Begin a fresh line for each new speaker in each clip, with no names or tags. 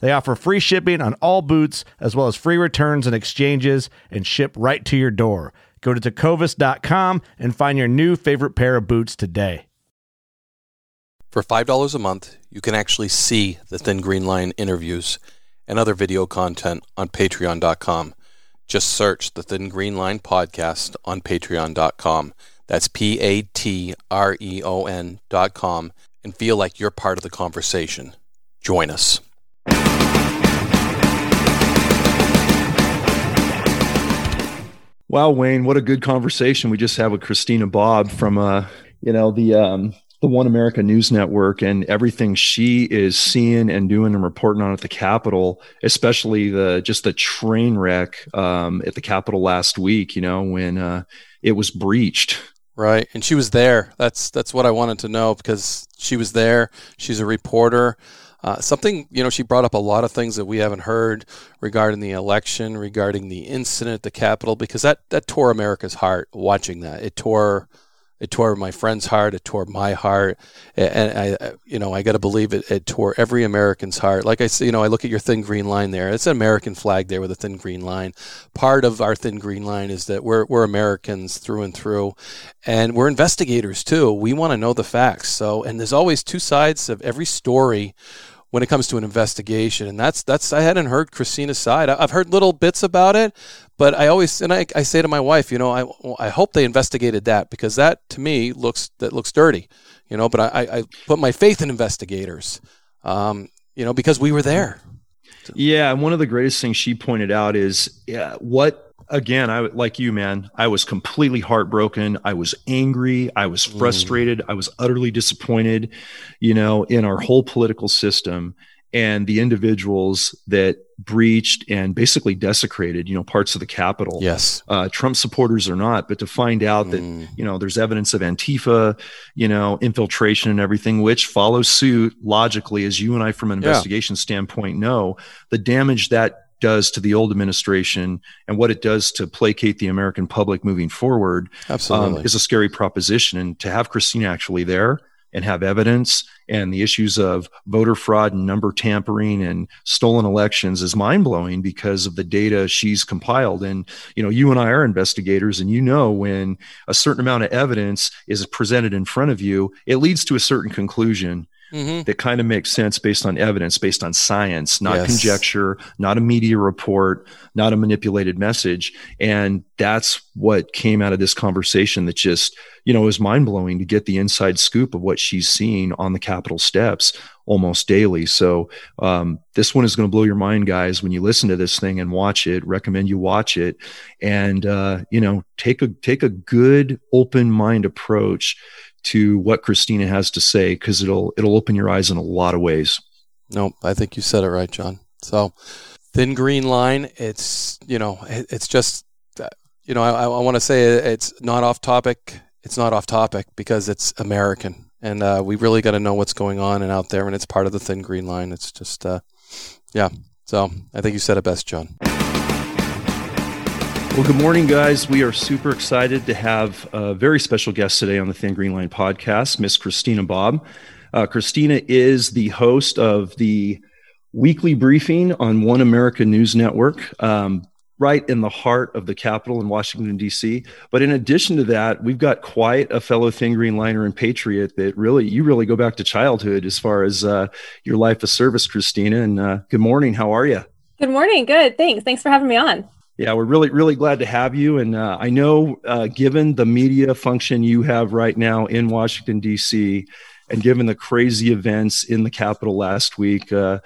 They offer free shipping on all boots, as well as free returns and exchanges, and ship right to your door. Go to tecovas.com and find your new favorite pair of boots today.
For $5 a month, you can actually see the Thin Green Line interviews and other video content on patreon.com. Just search the Thin Green Line podcast on patreon.com. That's P A T R E O N.com and feel like you're part of the conversation. Join us.
Wow, Wayne, what a good conversation we just had with Christina Bobb from uh, you know, the um the One America News Network and everything she is seeing and doing and reporting on at the Capitol, especially the just the train wreck um, at the Capitol last week. You know when uh, it was breached.
Right, and she was there. That's that's what I wanted to know because she was there. She's a reporter. Uh, something, you know, she brought up a lot of things that we haven't heard regarding the election, regarding the incident at the Capitol, because that, that tore America's heart watching that. It tore it tore my friend's heart. It tore my heart, and I, you know, I got to believe it. It tore every American's heart. Like I say, you know, I look at your thin green line there. It's an American flag there with a thin green line. Part of our thin green line is that we're we're Americans through and through, and we're investigators too. We want to know the facts. So, and there's always two sides of every story when it comes to an investigation. And that's that's I hadn't heard Christina's side. I've heard little bits about it, but I always and I, I say to my wife, you know, I I hope they investigated that because that to me looks that looks dirty, you know. But I I put my faith in investigators, um, you know, because we were there.
Yeah, and one of the greatest things she pointed out is yeah, what again, I like you, man. I was completely heartbroken. I was angry. I was mm. frustrated. Mm. I was utterly disappointed, you know, in our whole political system and the individuals that breached and basically desecrated, you know, parts of the Capitol.
Yes,
uh, Trump supporters or not, but to find out mm. that you know there's evidence of Antifa, you know, infiltration and everything, which follows suit logically, as you and I, from an investigation yeah. standpoint, know the damage that does to the old administration and what it does to placate the American public moving forward
Absolutely.
Um, is a scary proposition. And to have Christina actually there and have evidence and the issues of voter fraud and number tampering and stolen elections is mind blowing because of the data she's compiled. And, you know, you and I are investigators and you know, when a certain amount of evidence is presented in front of you, it leads to a certain conclusion mm-hmm. that kind of makes sense based on evidence, based on science, not yes. conjecture, not a media report, not a manipulated message. And that's what came out of this conversation that just, you know, is mind blowing to get the inside scoop of what she's seeing on the Capitol steps almost daily. So um, this one is going to blow your mind, guys. When you listen to this thing and watch it, recommend you watch it, and uh, you know, take a take a good open mind approach to what Christina has to say because it'll it'll open your eyes in a lot of ways.
No, I think you said it right, John. So thin green line. It's you know it, it's just you know I, I want to say it's not off topic. It's not off topic because it's American, and uh, we really got to know what's going on and out there, and it's part of the thin green line. It's just uh, yeah. So I think you said it best, John.
Well, good morning, guys. We are super excited to have a very special guest today on the Thin Green Line podcast, Miss Christina Bobb. Uh, Christina is the host of the weekly briefing on One America News Network, um, right in the heart of the capital in Washington, D.C. But in addition to that, we've got quite a fellow Thin Green Liner and patriot that really, you really go back to childhood as far as uh, your life of service, Christina. And uh, good morning. How are you?
Good morning. Good. Thanks. Thanks for having me on.
Yeah, we're really, really glad to have you. And uh, I know, uh, given the media function you have right now in Washington, D.C., and given the crazy events in the Capitol last week, uh,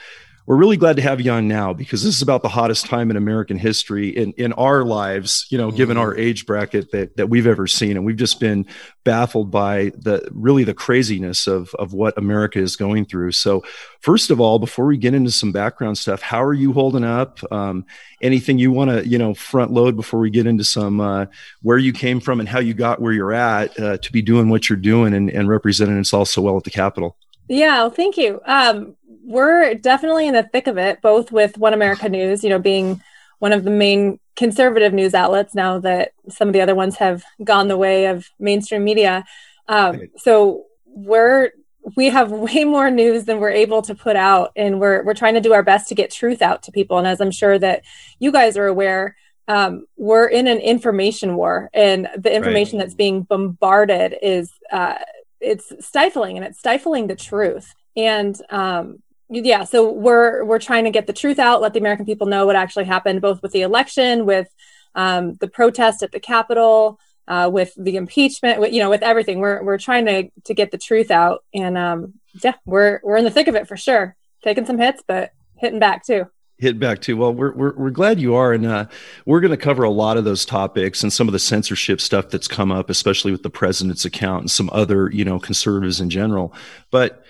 we're really glad to have you on now because this is about the hottest time in American history in, in our lives, you know, mm-hmm. given our age bracket that, that we've ever seen. And we've just been baffled by the really the craziness of, of what America is going through. So first of all, before we get into some background stuff, how are you holding up? Um, anything you want to, you know, front load before we get into some, uh, where you came from and how you got where you're at uh, to be doing what you're doing and, and representing us all so well at the Capitol?
Yeah, well, thank you. Um, we're definitely in the thick of it, both with One America News, you know, being one of the main conservative news outlets now that some of the other ones have gone the way of mainstream media. Um, so we're we have way more news than we're able to put out, and we're we're trying to do our best to get truth out to people. And as I'm sure that you guys are aware, um, we're in an information war, and the information right. that's being bombarded is uh, it's stifling, and it's stifling the truth. And um, yeah so we're we're trying to get the truth out let the american people know what actually happened both with the election with um, the protest at the capitol uh, with the impeachment with, you know with everything. We're we're trying to to get the truth out and um, yeah we're we're in the thick of it for sure. Taking some hits but hitting back too
hit back too. Well, we're, we're, we're glad you are. And uh, we're going to cover a lot of those topics and some of the censorship stuff that's come up, especially with the president's account and some other, you know, conservatives in general. But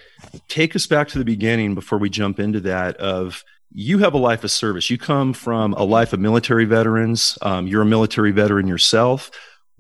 take us back to the beginning before we jump into that of you have a life of service. You come from a life of military veterans. Um, you're a military veteran yourself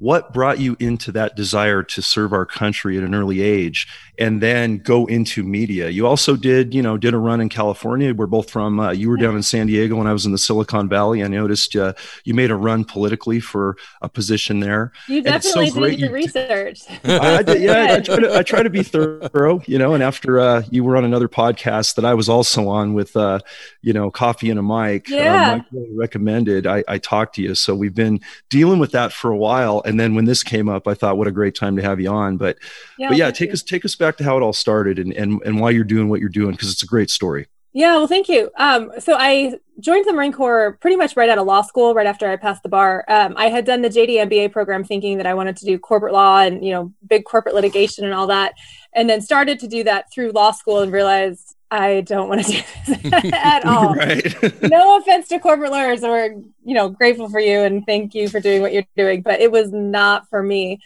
what brought you into that desire to serve our country at an early age and then go into media. You also did you know did a run in california. We're both from uh, you were down in san diego when i was in the silicon valley. I noticed uh, you made a run politically for a position there.
You definitely so did your research.
I, I did, yeah I try, to, I try, to, be thorough you know and after uh, you were on another podcast that i was also on with uh, you know coffee and a mic
uh, yeah.
Mike really recommended. I, I talked to you. So we've been dealing with that for a while. And then when this came up, I thought, what a great time to have you on. But yeah, but yeah, take you. us take us back to how it all started and and and why you're doing what you're doing because it's a great story.
Yeah, well, thank you. Um, so I joined the Marine Corps pretty much right out of law school, right after I passed the bar. Um, I had done the JD MBA program, thinking that I wanted to do corporate law and you know big corporate litigation and all that, and then started to do that through law school and realized I don't want to do this at all. no offense to corporate lawyers. We're, you know, grateful for you and thank you for doing what you're doing, but it was not for me.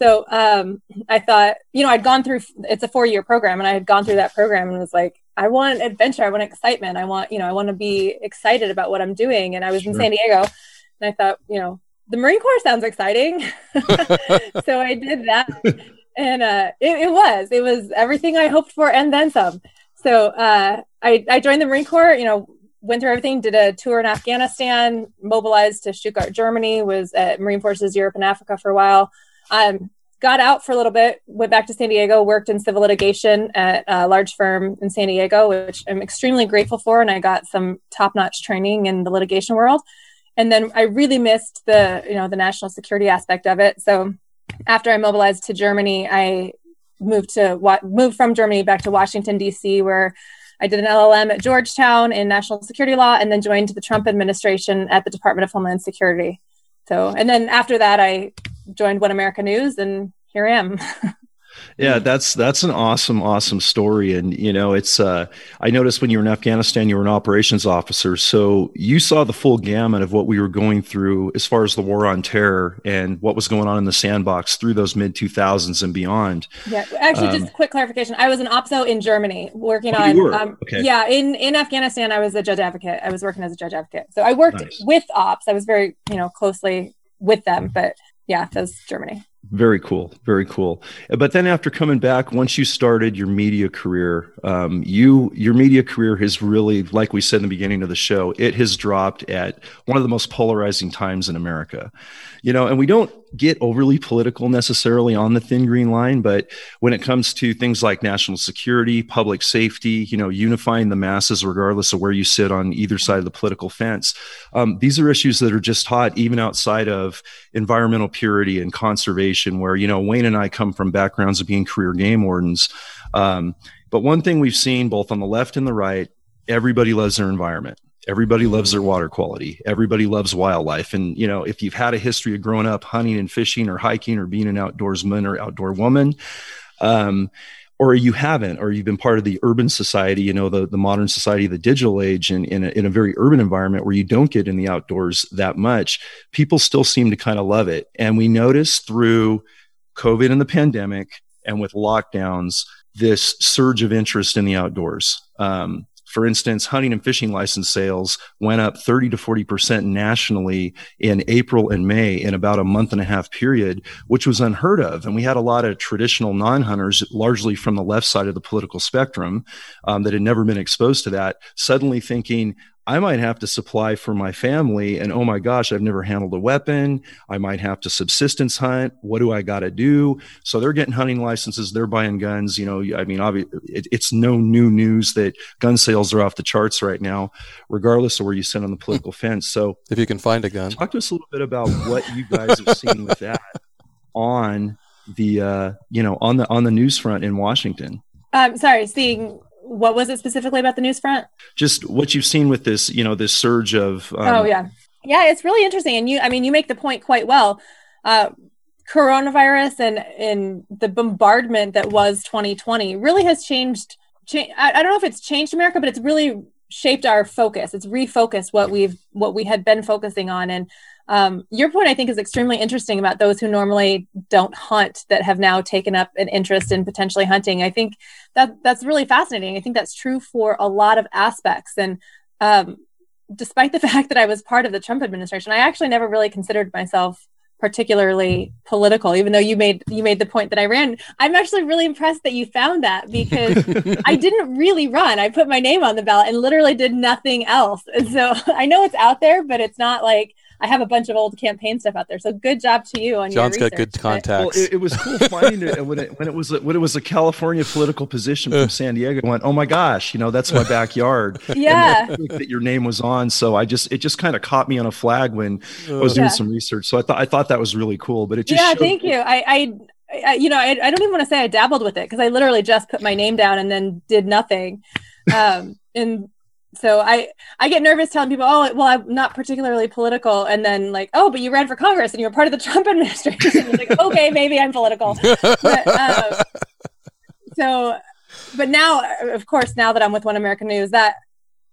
So um, I thought, you know, I'd gone through, it's a four year program and I had gone through that program and was like, I want adventure. I want excitement. I want, you know, I want to be excited about what I'm doing. And I was sure. in San Diego and I thought, you know, the Marine Corps sounds exciting. so I did that. And uh, it, it was, it was everything I hoped for and then some. So uh, I, I joined the Marine Corps, you know, went through everything, did a tour in Afghanistan, mobilized to Stuttgart, Germany, was at Marine Forces Europe and Africa for a while. Um, got out for a little bit, went back to San Diego, worked in civil litigation at a large firm in San Diego, which I'm extremely grateful for. And I got some top notch training in the litigation world. And then I really missed the, you know, the national security aspect of it. So after I mobilized to Germany, I moved to moved from Germany back to Washington D.C., where I did an LLM at Georgetown in national security law, and then joined the Trump administration at the Department of Homeland Security. So, and then after that, I joined One America News, and here I am.
Yeah, that's that's an awesome, awesome story. And you know, it's uh, I noticed when you were in Afghanistan, you were an operations officer, so you saw the full gamut of what we were going through as far as the war on terror and what was going on in the sandbox through those mid two thousands and beyond.
Yeah, actually, um, just quick clarification: I was an OPSO in Germany, working oh, on. Um, okay. Yeah, in in Afghanistan, I was a judge advocate. I was working as a judge advocate, so I worked nice. with ops. I was very you know closely with them, but yeah, that was Germany.
Very cool, very cool. But then after coming back, once you started your media career, um, you your media career has really, like we said in the beginning of the show, it has dropped at one of the most polarizing times in America. You know, and we don't get overly political necessarily on the thin green line, but when it comes to things like national security, public safety, you know, unifying the masses regardless of where you sit on either side of the political fence, um, these are issues that are just hot even outside of environmental purity and conservation. Where you know Wayne and I come from backgrounds of being career game wardens, um, but one thing we've seen both on the left and the right, everybody loves their environment everybody loves their water quality. Everybody loves wildlife. And you know if you've had a history of growing up hunting and fishing or hiking or being an outdoorsman or outdoor woman um, or you haven't or you've been part of the urban society you know the, the modern society the digital age and in a, in a very urban environment where you don't get in the outdoors that much people still seem to kind of love it. And we noticed through covid and the pandemic and with lockdowns this surge of interest in the outdoors. Um, for instance, hunting and fishing license sales went up 30 to 40% nationally in April and May in about a month and a half period, which was unheard of. And we had a lot of traditional non hunters, largely from the left side of the political spectrum, um, that had never been exposed to that, suddenly thinking, I might have to supply for my family. And oh my gosh, I've never handled a weapon. I might have to subsistence hunt. What do I got to do? So they're getting hunting licenses. They're buying guns. You know, I mean, obviously, it, it's no new news that gun sales are off the charts right now, regardless of where you sit on the political fence. So
if you can find a gun,
talk to us a little bit about what you guys have seen with that on the, uh, you know, on the, on the news front in Washington.
Um, sorry, seeing what was it specifically about the news front?
Just what you've seen with this, you know, this surge of.
Um, oh yeah, yeah, it's really interesting, and you, I mean, you make the point quite well. Uh, coronavirus and and the bombardment that was 2020 really has changed. Cha- I, I don't know if it's changed America, but it's really shaped our focus. It's refocused what we've what we had been focusing on, and um, your point, I think, is extremely interesting about those who normally don't hunt that have now taken up an interest in potentially hunting. I think that that's really fascinating. I think that's true for a lot of aspects. And um, despite the fact that I was part of the Trump administration, I actually never really considered myself particularly political even though you made you made the point that I ran I'm actually really impressed that you found that because I didn't really run I put my name on the ballot and literally did nothing else and so I know it's out there but it's not like I have a bunch of old campaign stuff out there. So good job to you on
John's
your
got good contacts.
Well, it, it, was cool finding it when it when it was a, when it was a California political position from San Diego. I went, oh my gosh, you know that's my backyard.
yeah,
that your name was on. So I just it just kind of caught me on a flag when I was doing yeah. some research. So I thought I thought that was really cool. But it just
yeah, thank you. I, I I, you know, I, I, don't even want to say I dabbled with it because I literally just put my name down and then did nothing. Um, and so I I get nervous telling people, oh, well, I'm not particularly political, and then like, oh, but you ran for Congress and you were part of the Trump administration. like, okay, maybe I'm political. But, um, so, but now, of course, now that I'm with One American News, that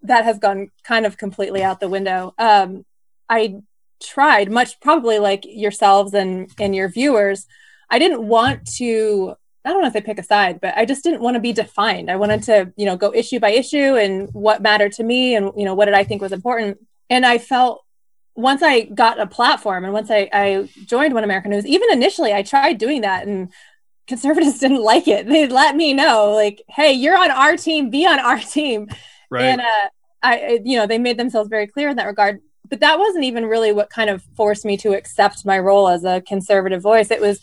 that has gone kind of completely out the window. Um, I tried much, probably like yourselves and and your viewers. I didn't want to I don't know if they pick a side, but I just didn't want to be defined. I wanted to, you know, go issue by issue and what mattered to me and, you know, what did I think was important. And I felt once I got a platform and once I, I joined One American News, even initially I tried doing that and conservatives didn't like it. They let me know, like, hey, you're on our team, be on our team. Right. And uh, I, you know, they made themselves very clear in that regard. But that wasn't even really what kind of forced me to accept my role as a conservative voice. It was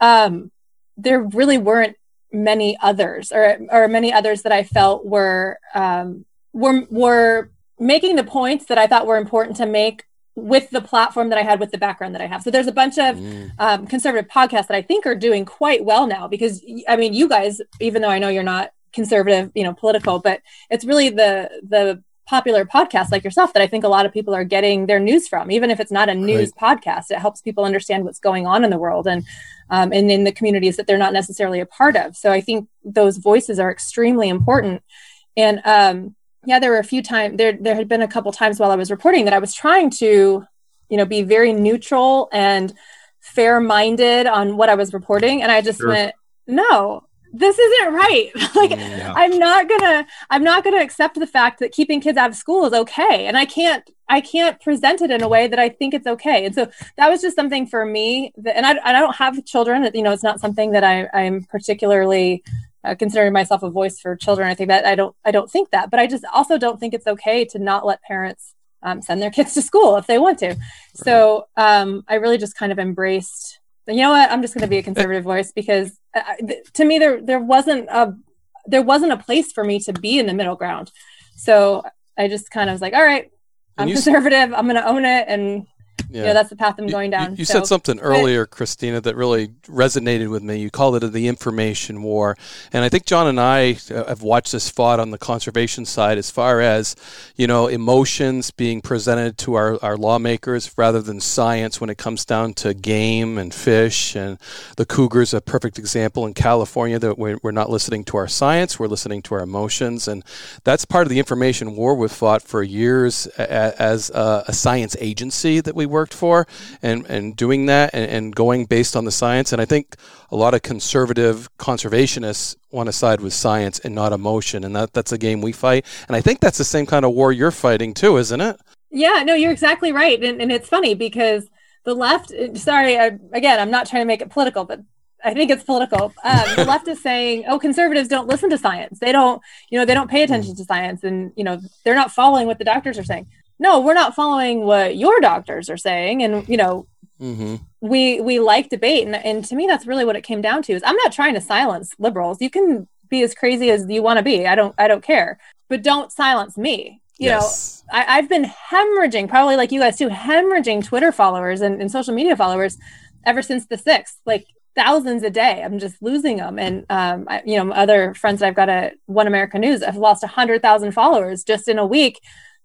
um, there really weren't many others or or many others that I felt were um, were were making the points that I thought were important to make with the platform that I had with the background that I have. So there's a bunch of mm. um, conservative podcasts that I think are doing quite well now because I mean you guys even though I know you're not conservative you know political but it's really the the popular podcasts like yourself that I think a lot of people are getting their news from even if it's not a news right. podcast it helps people understand what's going on in the world and um, and in the communities that they're not necessarily a part of. So I think those voices are extremely important. And um, yeah, there were a few times there there had been a couple times while I was reporting that I was trying to, you know, be very neutral and fair minded on what I was reporting, and I just sure. went, no, this isn't right. Like yeah. i'm not gonna i'm not gonna accept the fact that keeping kids out of school is okay. And i can't i can't present it in a way that i think it's okay. And so that was just something for me that, and I, I don't have children. You know it's not something that i i'm particularly uh, considering myself a voice for children i think that i don't i don't think that. But i just also don't think it's okay to not let parents um, send their kids to school if they want to. So um, i really just kind of embraced you know what? I'm just going to be a conservative voice because to me there there wasn't a there wasn't a place for me to be in the middle ground. So i just kind of was like all right i'm conservative. I'm going to own it and yeah. you know that's the path i'm going down
you, you so, said something earlier christina that really resonated with me. You called it the information war. And i think john and i uh, have watched this fought on the conservation side as far as you know emotions being presented to our, our lawmakers rather than science when it comes down to game and fish. And the cougars a perfect example in california that we're, we're not listening to our science we're listening to our emotions. And that's part of the information war we've fought for years as a, a science agency that we worked for and, and doing that and, and going based on the science. And I think a lot of conservative conservationists want to side with science and not emotion. And that, that's a game we fight. And I think that's the same kind of war you're fighting too, isn't it?
Yeah, no, you're exactly right. And, and it's funny because the left, sorry, I, again, I'm not trying to make it political, but I think it's political. Um, the left is saying, "Oh, conservatives don't listen to science. They don't, you know, they don't pay attention to science, and you know, they're not following what the doctors are saying." No we're not following what your doctors are saying. And you know mm-hmm. we we like debate. And, and to me that's really what it came down to is i'm not trying to silence liberals. You can be as crazy as you want to be. I don't i don't care. But don't silence me. You yes. know I, have been hemorrhaging probably like you guys too hemorrhaging twitter followers and, and social media followers ever since the sixth like thousands a day. I'm just losing them and um, I, you know other friends that i've got at one america news I've lost 100000 followers just in a week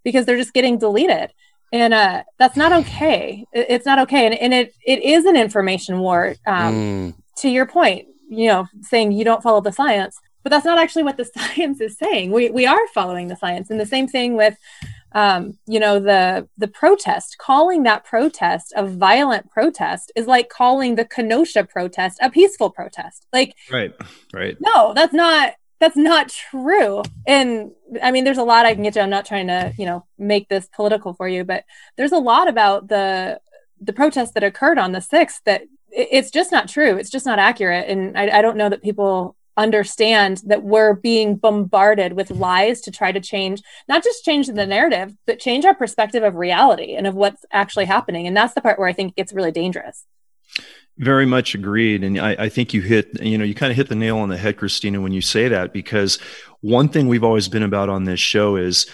because they're just getting deleted. And uh, that's not okay. It's not okay. And, and it it is an information war um, mm. to your point you know saying you don't follow the science but that's not actually what the science is saying. We, we are following the science. And the same thing with um, you know the the protest. Calling that protest a violent protest is like calling the kenosha protest a peaceful protest. Like
right. Right.
no that's not that's not true. And I mean, there's a lot I can get to. I'm not trying to, you know, make this political for you, but there's a lot about the the protests that occurred on the sixth that it's just not true. It's just not accurate. And I, I don't know that people understand that we're being bombarded with lies to try to change not just change the narrative but change our perspective of reality and of what's actually happening and that's the part where i think it gets really dangerous
very much agreed. And I, I, think you hit, you know, you kind of hit the nail on the head, Christina, when you say that, because one thing we've always been about on this show is,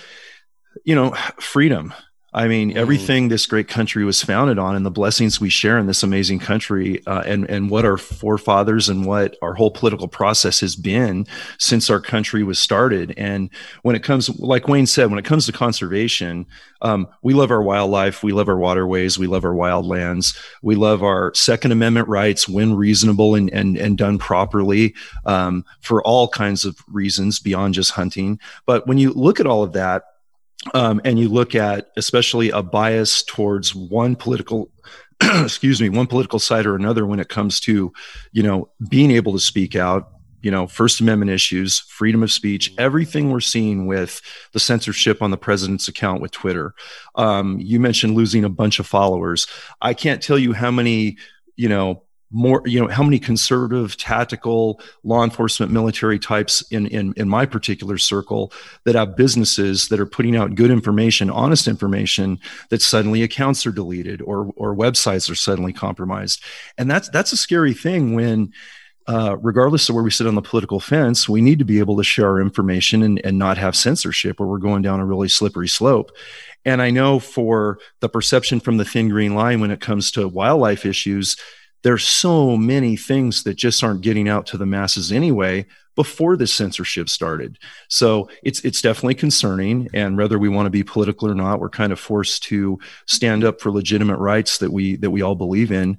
you know, freedom. I mean, mm. everything this great country was founded on, and the blessings we share in this amazing country, uh, and and what our forefathers and what our whole political process has been since our country was started. And when it comes, like Wayne said, when it comes to conservation, um, we love our wildlife, we love our waterways, we love our wildlands, we love our Second Amendment rights when reasonable and and and done properly um, for all kinds of reasons beyond just hunting. But when you look at all of that um, and you look at especially a bias towards one political excuse me one political side or another when it comes to you know being able to speak out you know first amendment issues freedom of speech everything we're seeing with the censorship on the president's account with twitter. Um, you mentioned losing a bunch of followers. I can't tell you how many you know more you know how many conservative tactical law enforcement military types in, in in my particular circle that have businesses that are putting out good information honest information that suddenly accounts are deleted or or websites are suddenly compromised and that's that's a scary thing when uh, regardless of where we sit on the political fence, we need to be able to share our information and, and not have censorship, or we're going down a really slippery slope. And I know for the perception from the thin green line when it comes to wildlife issues, there's so many things that just aren't getting out to the masses anyway before this censorship started. So it's it's definitely concerning and whether we want to be political or not, we're kind of forced to stand up for legitimate rights that we that we all believe in.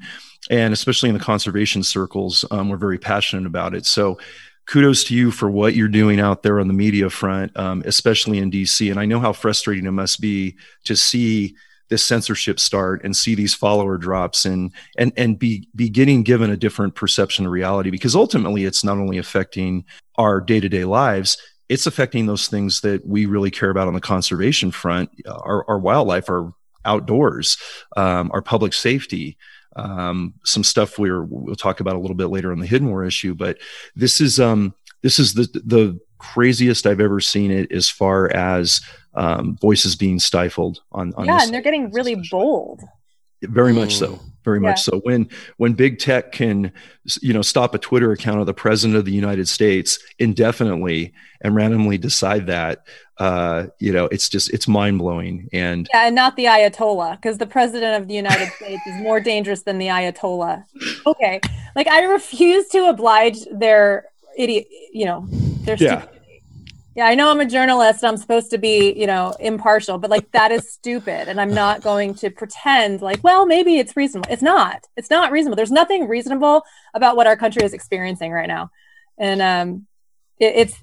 And especially in the conservation circles, um, we're very passionate about it. So kudos to you for what you're doing out there on the media front, um, especially in DC. And I know how frustrating it must be to see this censorship start and see these follower drops and and and be be getting given a different perception of reality because ultimately it's not only affecting our day-to-day lives it's affecting those things that we really care about on the conservation front our, our wildlife our outdoors um, our public safety um, some stuff we're, we'll talk about a little bit later on the hidden war issue but this is um, this is the the craziest I've ever seen it as far as um, voices being stifled on, on
yeah, and they're getting really bold.
Very much so. Very yeah. much so. When when big tech can, you know, stop a Twitter account of the president of the United States indefinitely and randomly decide that, uh, you know, it's just it's mind blowing. And
yeah, and not the Ayatollah because the president of the United States is more dangerous than the Ayatollah. Okay, like I refuse to oblige their idiot. You know, their
yeah.
Yeah, I know I'm a journalist. I'm supposed to be, you know, impartial, but like that is stupid. And I'm not going to pretend like, well, maybe it's reasonable. It's not. It's not reasonable. There's nothing reasonable about what our country is experiencing right now. And um, it, it's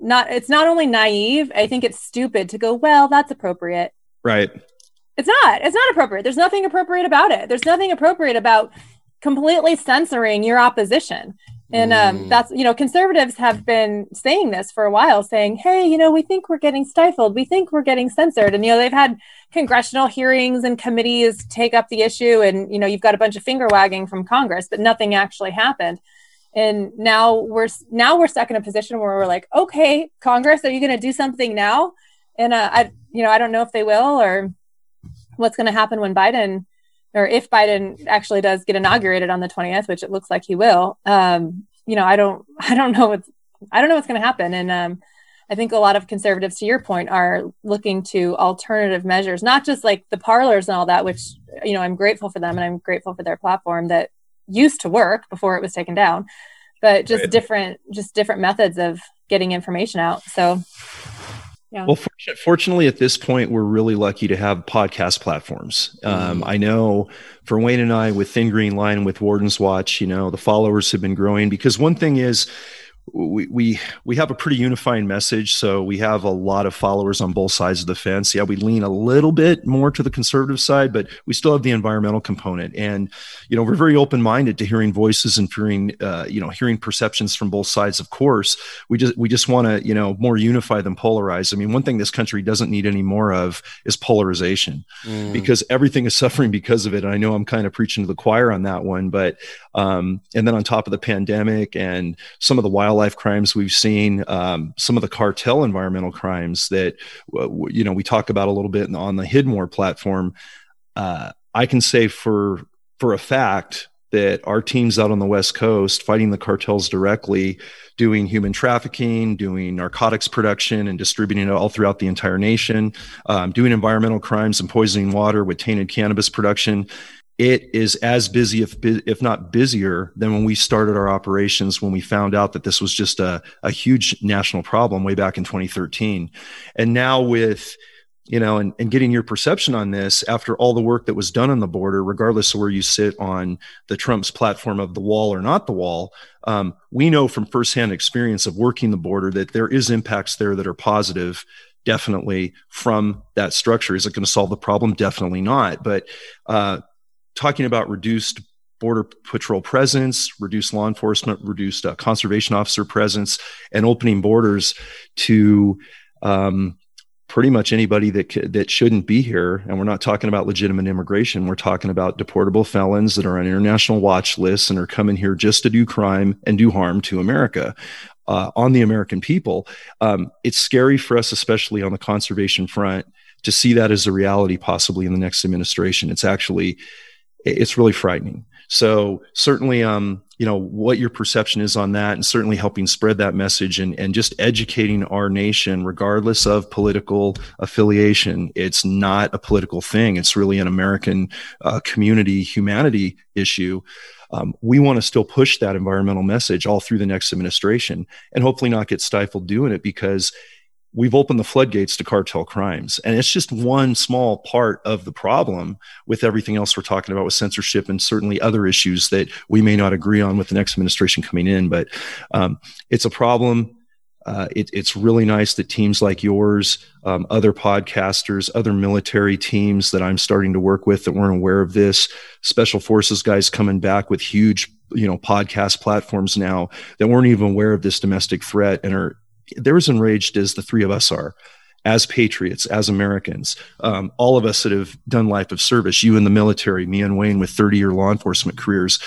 not. It's not only naive. I think it's stupid to go. Well, that's appropriate.
Right.
It's not. It's not appropriate. There's nothing appropriate about it. There's nothing appropriate about completely censoring your opposition. And um, mm. that's, you know, conservatives have been saying this for a while, saying, hey, you know, we think we're getting stifled. We think we're getting censored. And, you know, they've had congressional hearings and committees take up the issue. And, you know, you've got a bunch of finger wagging from Congress, but nothing actually happened. And now we're now we're stuck in a position where we're like, okay, Congress, are you going to do something now? And uh, I, you know, I don't know if they will or what's going to happen when Biden or if Biden actually does get inaugurated on the 20th, which it looks like he will, um, you know, I don't, I don't know what's, I don't know what's going to happen. And um, I think a lot of conservatives, to your point, are looking to alternative measures, not just like the Parlers and all that, which you know I'm grateful for them and I'm grateful for their platform that used to work before it was taken down, but just right. different, just different methods of getting information out. So
yeah. Well, fortunately, at this point, we're really lucky to have podcast platforms. Um, mm. I know for Wayne and I, with Thin Green Line, with Warden's Watch, you know, the followers have been growing because one thing is, we, we we have a pretty unifying message so we have a lot of followers on both sides of the fence. Yeah we lean a little bit more to the conservative side but we still have the environmental component. And you know we're very open-minded to hearing voices and hearing uh, you know hearing perceptions from both sides of course. We just we just want to you know more unify than polarize. I mean one thing this country doesn't need any more of is polarization mm. because everything is suffering because of it. And i know i'm kind of preaching to the choir on that one but um, and then on top of the pandemic and some of the wildlife crimes we've seen, um, some of the cartel environmental crimes that you know we talk about a little bit on the Hidden War platform. Uh, I can say for for a fact that our teams out on the West Coast fighting the cartels directly, doing human trafficking, doing narcotics production and distributing it all throughout the entire nation, um, doing environmental crimes and poisoning water with tainted cannabis production, it is as busy, if, if not busier, than when we started our operations when we found out that this was just a, a huge national problem way back in 2013. And now with you know, and, and getting your perception on this after all the work that was done on the border, regardless of where you sit on the Trump's platform of the wall or not the wall, um, we know from firsthand experience of working the border that there is impacts there that are positive definitely from that structure. Is it going to solve the problem? Definitely not. But uh, talking about reduced border patrol presence, reduced law enforcement, reduced uh, conservation officer presence, and opening borders to um, pretty much anybody that that shouldn't be here. And we're not talking about legitimate immigration. We're talking about deportable felons that are on international watch lists and are coming here just to do crime and do harm to America. Uh, on the American people, um, it's scary for us, especially on the conservation front, to see that as a reality possibly in the next administration. It's actually it's really frightening. So certainly, um, you know, what your perception is on that and certainly helping spread that message and, and just educating our nation, regardless of political affiliation. It's not a political thing. It's really an American uh, community humanity issue. Um, we want to still push that environmental message all through the next administration and hopefully not get stifled doing it because we've opened the floodgates to cartel crimes. And it's just one small part of the problem with everything else we're talking about with censorship and certainly other issues that we may not agree on with the next administration coming in. But um, it's a problem. uh, it, it's really nice that teams like yours, um, other podcasters, other military teams that I'm starting to work with that weren't aware of this, special forces guys coming back with huge, you know, podcast platforms now that weren't even aware of this domestic threat and are they're as enraged as the three of us are as patriots, as Americans, um, all of us that have done life of service, you in the military, me and Wayne with 30 year law enforcement careers.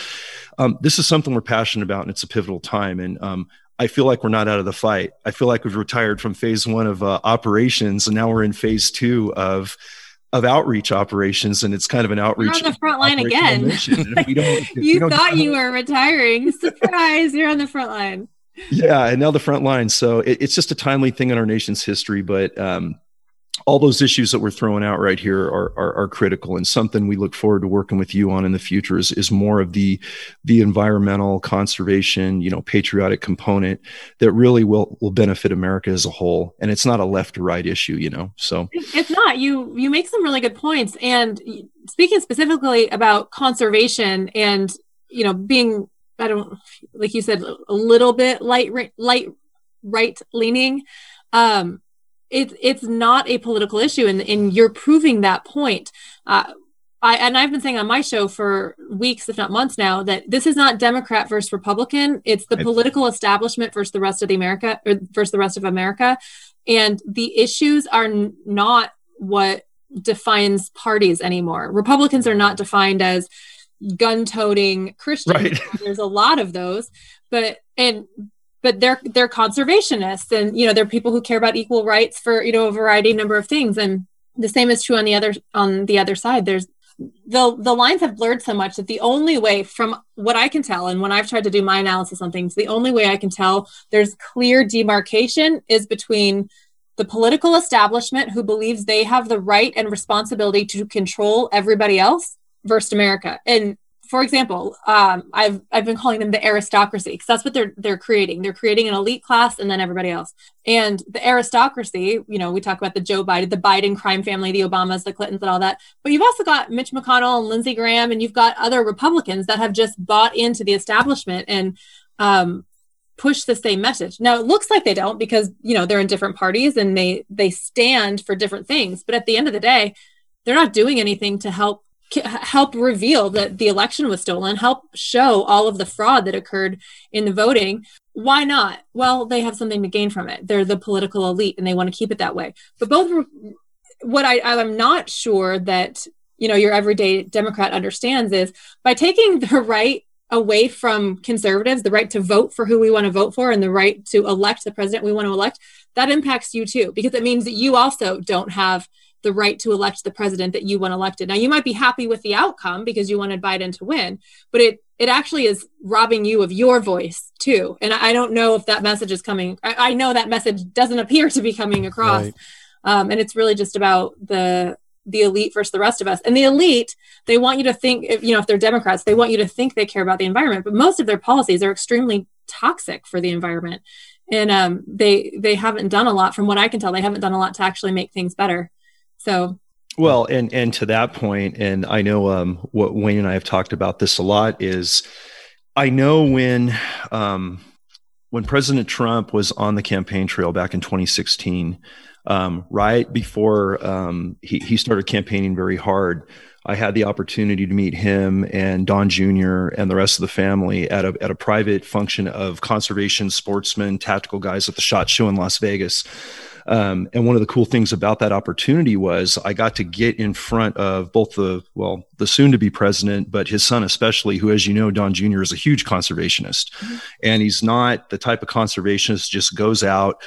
Um, this is something we're passionate about and it's a pivotal time. And um, I feel like we're not out of the fight. I feel like we've retired from phase one of uh, operations, and now we're in phase two of of outreach operations, and it's kind of an outreach.
You're on the front line again. you thought you were retiring. Surprise! You're on the front line.
Yeah, and now the front line. So it, it's just a timely thing in our nation's history, but um, all those issues that we're throwing out right here are, are, are, critical and something we look forward to working with you on in the future is, is more of the the environmental conservation you know patriotic component that really will will benefit america as a whole and it's not a left or right issue you know so
it's not you you make some really good points and speaking specifically about conservation and you know being i don't like you said a little bit light light right leaning um it's it's not a political issue, and, and you're proving that point. Uh, I, and I've been saying on my show for weeks, if not months now, that this is not Democrat versus Republican. It's the political establishment versus the rest of the America or versus the rest of America. And the issues are n- not what defines parties anymore. Republicans are not defined as gun-toting Christians. Right. There's a lot of those, but and but they're they're conservationists and you know they're people who care about equal rights for you know a variety number of things and the same is true on the other on the other side there's the the lines have blurred so much that the only way from what i can tell and when i've tried to do my analysis on things the only way i can tell there's clear demarcation is between the political establishment who believes they have the right and responsibility to control everybody else versus america and for example, um, I've I've been calling them the aristocracy because that's what they're they're creating. They're creating an elite class and then everybody else. And the aristocracy, you know, we talk about the Joe Biden, the Biden crime family, the Obamas, the Clintons, and all that. But you've also got Mitch McConnell and Lindsey Graham, and you've got other Republicans that have just bought into the establishment and um, push the same message. Now it looks like they don't because you know they're in different parties and they they stand for different things. But at the end of the day, they're not doing anything to help help reveal that the election was stolen, help show all of the fraud that occurred in the voting. Why not? Well, they have something to gain from it. They're the political elite and they want to keep it that way. But both, what I, I'm not sure that, you know, your everyday Democrat understands is by taking the right away from conservatives, the right to vote for who we want to vote for and the right to elect the president we want to elect, that impacts you too, because it means that you also don't have the right to elect the president that you want elected. Now, you might be happy with the outcome because you wanted Biden to win, but it it actually is robbing you of your voice too. And I don't know if that message is coming. I, I know that message doesn't appear to be coming across, right. um, and it's really just about the the elite versus the rest of us. And the elite, they want you to think, if, you know, if they're Democrats, they want you to think they care about the environment, but most of their policies are extremely toxic for the environment. And um, they they haven't done a lot, from what I can tell, they haven't done a lot to actually make things better. So
well, and and to that point, and I know um, what Wayne and I have talked about this a lot is, I know when um, when President Trump was on the campaign trail back in 2016, um, right before um, he he started campaigning very hard, I had the opportunity to meet him and Don Jr. and the rest of the family at a at a private function of conservation sportsmen, tactical guys at the Shot Show in Las Vegas. Um, and one of the cool things about that opportunity was I got to get in front of both the, well, the soon to be president, but his son especially, who, as you know, Don Jr. is a huge conservationist. Mm-hmm. And he's not the type of conservationist just goes out,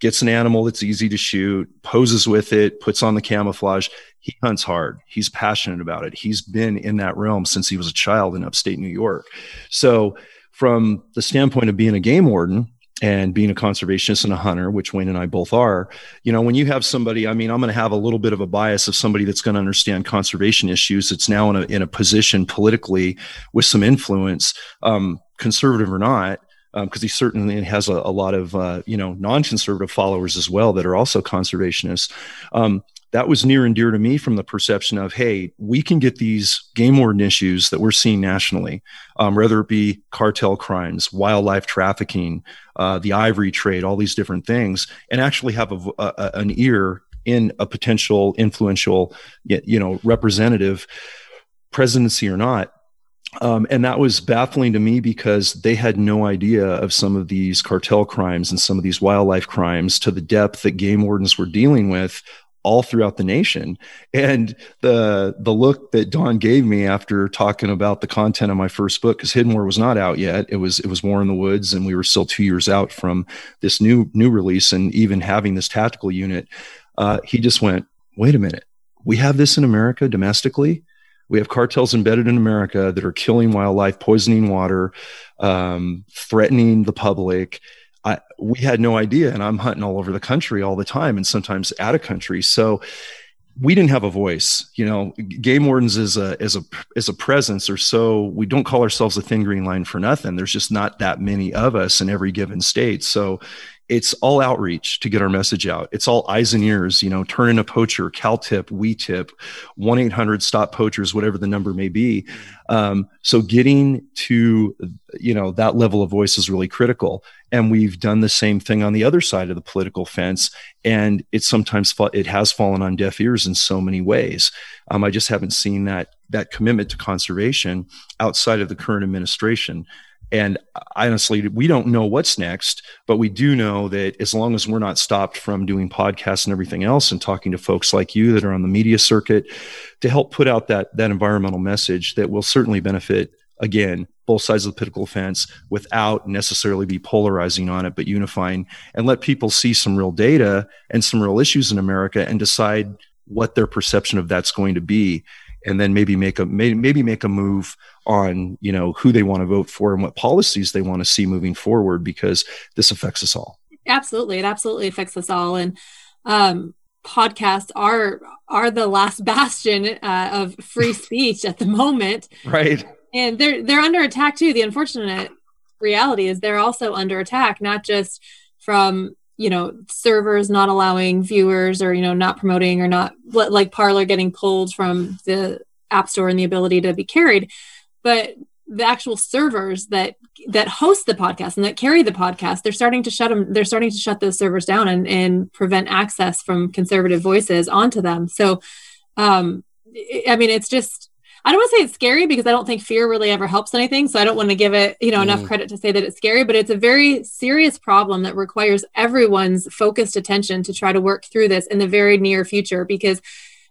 gets an animal that's easy to shoot, poses with it, puts on the camouflage. He hunts hard. He's passionate about it. He's been in that realm since he was a child in upstate New York. So, from the standpoint of being a game warden, and being a conservationist and a hunter, which Wayne and I both are, you know, when you have somebody, I mean, I'm going to have a little bit of a bias of somebody that's going to understand conservation issues. That's now in a in a position politically with some influence, um, conservative or not, because um, he certainly has a, a lot of uh, you know non-conservative followers as well that are also conservationists. Um, that was near and dear to me from the perception of, hey, we can get these game warden issues that we're seeing nationally, um, whether it be cartel crimes, wildlife trafficking, uh, the ivory trade, all these different things, and actually have a, a, an ear in a potential influential, you know, representative presidency or not. Um, and that was baffling to me because they had no idea of some of these cartel crimes and some of these wildlife crimes to the depth that game wardens were dealing with all throughout the nation. And the the look that Don gave me after talking about the content of my first book, because Hidden War was not out yet. It was it was War in the Woods, and we were still two years out from this new new release and even having this tactical unit. Uh, he just went, wait a minute, we have this in America domestically. We have cartels embedded in America that are killing wildlife, poisoning water, um, threatening the public I, we had no idea. And I'm hunting all over the country all the time and sometimes out of country. So we didn't have a voice, you know, game wardens is a, is a, is a presence or so we don't call ourselves a thin green line for nothing. There's just not that many of us in every given state. So it's all outreach to get our message out. It's all eyes and ears, you know, turn in a poacher, CalTip, we tip, 1 800 stop poachers, whatever the number may be. Um, so getting to, you know, that level of voice is really critical. And we've done the same thing on the other side of the political fence. And it sometimes, it has fallen on deaf ears in so many ways. Um, I just haven't seen that, that commitment to conservation outside of the current administration. And honestly, we don't know what's next, but we do know that as long as we're not stopped from doing podcasts and everything else and talking to folks like you that are on the media circuit to help put out that, that environmental message that will certainly benefit, again, both sides of the political fence without necessarily be polarizing on it, but unifying and let people see some real data and some real issues in America and decide what their perception of that's going to be and then maybe make a maybe make a move on you know who they want to vote for and what policies they want to see moving forward because this affects us all.
Absolutely. It absolutely affects us all. And um, podcasts are are the last bastion uh, of free speech at the moment.
Right.
And they're they're under attack too. The unfortunate reality is they're also under attack not just from you know servers not allowing viewers or you know not promoting or not like Parler getting pulled from the app store and the ability to be carried. But the actual servers that that host the podcast and that carry the podcast they're starting to shut them they're starting to shut those servers down and and prevent access from conservative voices onto them. So um i mean it's just I don't want to say it's scary because I don't think fear really ever helps anything. So I don't want to give it, you know, mm. enough credit to say that it's scary, but it's a very serious problem that requires everyone's focused attention to try to work through this in the very near future because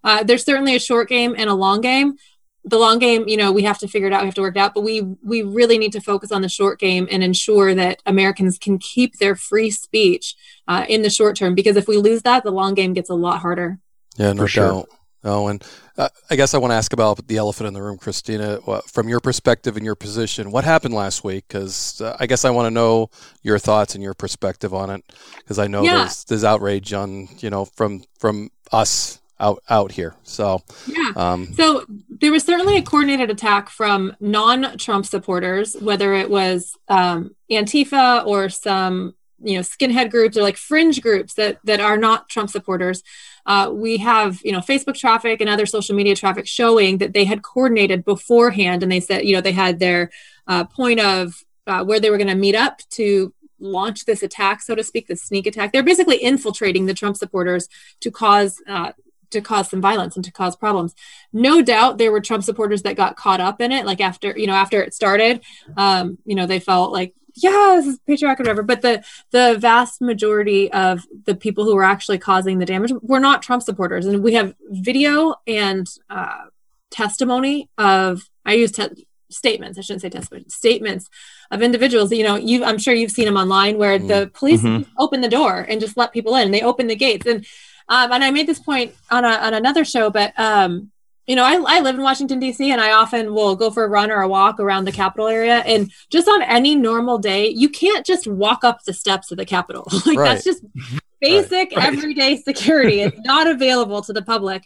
uh, there's certainly a short game and a long game. The long game, you know, we have to figure it out, we have to work it out, but we we really need to focus on the short game and ensure that Americans can keep their free speech uh, in the short term because if we lose that, the long game gets a lot harder.
Yeah, no For doubt. Sure. Oh, and uh, I guess I want to ask about the elephant in the room, Christina. From your perspective and your position, what happened last week? Because uh, I guess I want to know your thoughts and your perspective on it. Because I know yeah. there's, there's outrage on you know from from us out out here. So
yeah. Um, so there was certainly a coordinated attack from non-Trump supporters, whether it was um, Antifa or some you know skinhead groups or like fringe groups that that are not Trump supporters uh, we have you know facebook traffic and other social media traffic showing that they had coordinated beforehand and they said you know they had their uh, point of uh, where they were going to meet up to launch this attack so to speak the sneak attack they're basically infiltrating the trump supporters to cause uh, to cause some violence and to cause problems. No doubt there were Trump supporters that got caught up in it. Like after, you know, after it started, um, you know, they felt like, yeah, this is patriarchy, or whatever. But the the vast majority of the people who were actually causing the damage were not Trump supporters. And we have video and uh, testimony of I use te- statements. I shouldn't say testimony. Statements of individuals. You know, you I'm sure you've seen them online where mm-hmm. the police mm-hmm. open the door and just let people in. And they open the gates. And um, and I made this point on a, on another show, but um, you know, I, I live in Washington, D.C., and I often will go for a run or a walk around the Capitol area. And just on any normal day, you can't just walk up the steps of the Capitol. like, right. that's just basic right. everyday security. it's not available to the public.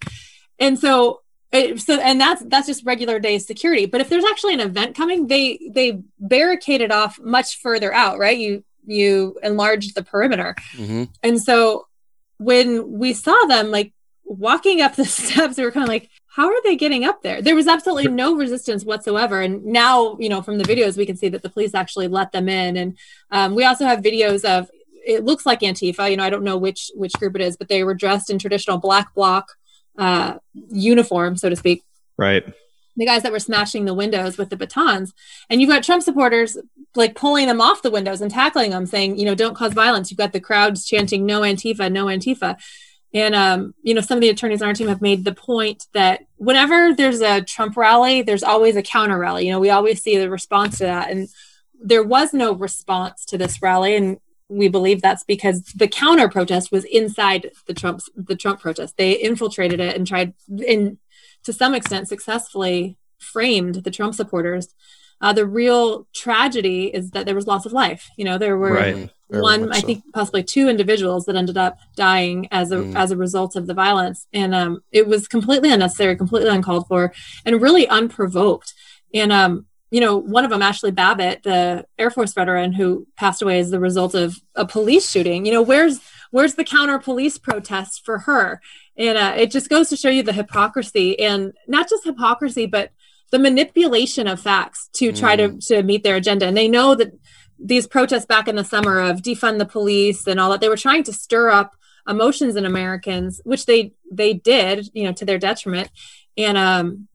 And so, it, so and that's that's just regular day security but if there's actually an event coming they they barricade it off much further out right you you enlarge the perimeter mm-hmm. and so when we saw them like walking up the steps, we were kind of like, how are they getting up there? There was absolutely no resistance whatsoever. And now, you know, from the videos, we can see that the police actually let them in. And um, we also have videos of it looks like Antifa. You know, I don't know which which group it is, but they were dressed in traditional black bloc uh, uniform, so to speak.
Right.
The guys that were smashing the windows with the batons, and you've got Trump supporters like pulling them off the windows and tackling them, saying, you know, don't cause violence. You've got the crowds chanting, "No Antifa, no Antifa." And um, you know, some of the attorneys on our team have made the point that whenever there's a Trump rally, there's always a counter rally. You know, we always see the response to that, and there was no response to this rally, and we believe that's because the counter protest was inside the Trump's the Trump protest. They infiltrated it and tried, and to some extent, successfully framed the Trump supporters. Uh, the real tragedy is that there was loss of life. You know, there were right. One, I so. think, possibly two individuals that ended up dying as a mm. as a result of the violence, and um, it was completely unnecessary, completely uncalled for, and really unprovoked. And um, you know, one of them, Ashli Babbitt, the Air Force veteran who passed away as the result of a police shooting. You know, where's where's the counter police protest for her? And uh, it just goes to show you the hypocrisy, and not just hypocrisy, but the manipulation of facts to try mm. to to meet their agenda. And they know that these protests back in the summer of defund the police and all that, they were trying to stir up emotions in Americans, which they they did, you know, to their detriment. And um,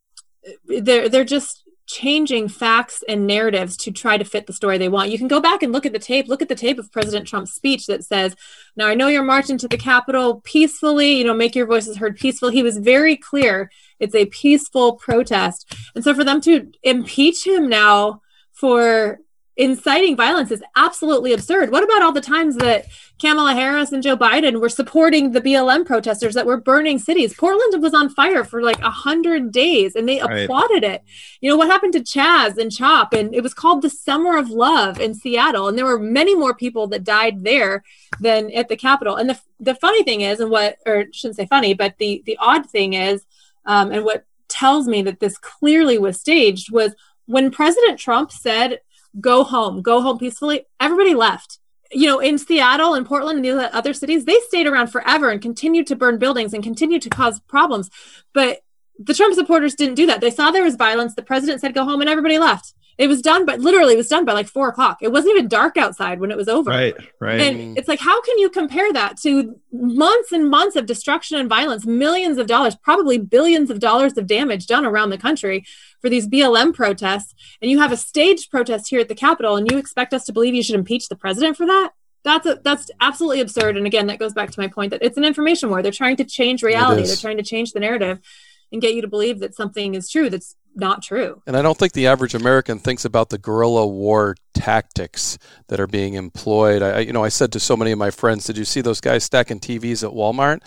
they're they're just changing facts and narratives to try to fit the story they want. You can go back and look at the tape, look at the tape of President Trump's speech that says, Now I know you're marching to the Capitol peacefully, you know, make your voices heard peaceful. He was very clear it's a peaceful protest. And so for them to impeach him now for inciting violence is absolutely absurd. What about all the times that Kamala Harris and Joe Biden were supporting the BLM protesters that were burning cities? Portland was on fire for like a hundred days and they right. applauded it. You know, what happened to Chaz and Chop? And it was called the Summer of Love in Seattle. And there were many more people that died there than at the Capitol. And the, the funny thing is, and what, or shouldn't say funny, but the, the odd thing is, um, and what tells me that this clearly was staged was when President Trump said, go home, go home peacefully. Everybody left. You know, in Seattle and Portland and the other cities, they stayed around forever and continued to burn buildings and continued to cause problems. But the Trump supporters didn't do that. They saw there was violence. The president said, go home, and everybody left. It was done, but literally it was done by like four o'clock. It wasn't even dark outside when it was over.
Right, right.
And mm. it's like, how can you compare that to months and months of destruction and violence, millions of dollars, probably billions of dollars of damage done around the country for these BLM protests? And you have a staged protest here at the Capitol, and you expect us to believe you should impeach the president for that? That's a, that's absolutely absurd. And again, that goes back to my point that it's an information war. They're trying to change reality. They're trying to change the narrative and get you to believe that something is true that's not true.
And I don't think the average American thinks about the guerrilla war tactics that are being employed. I, you know, I said to so many of my friends, "Did you see those guys stacking TVs at Walmart?"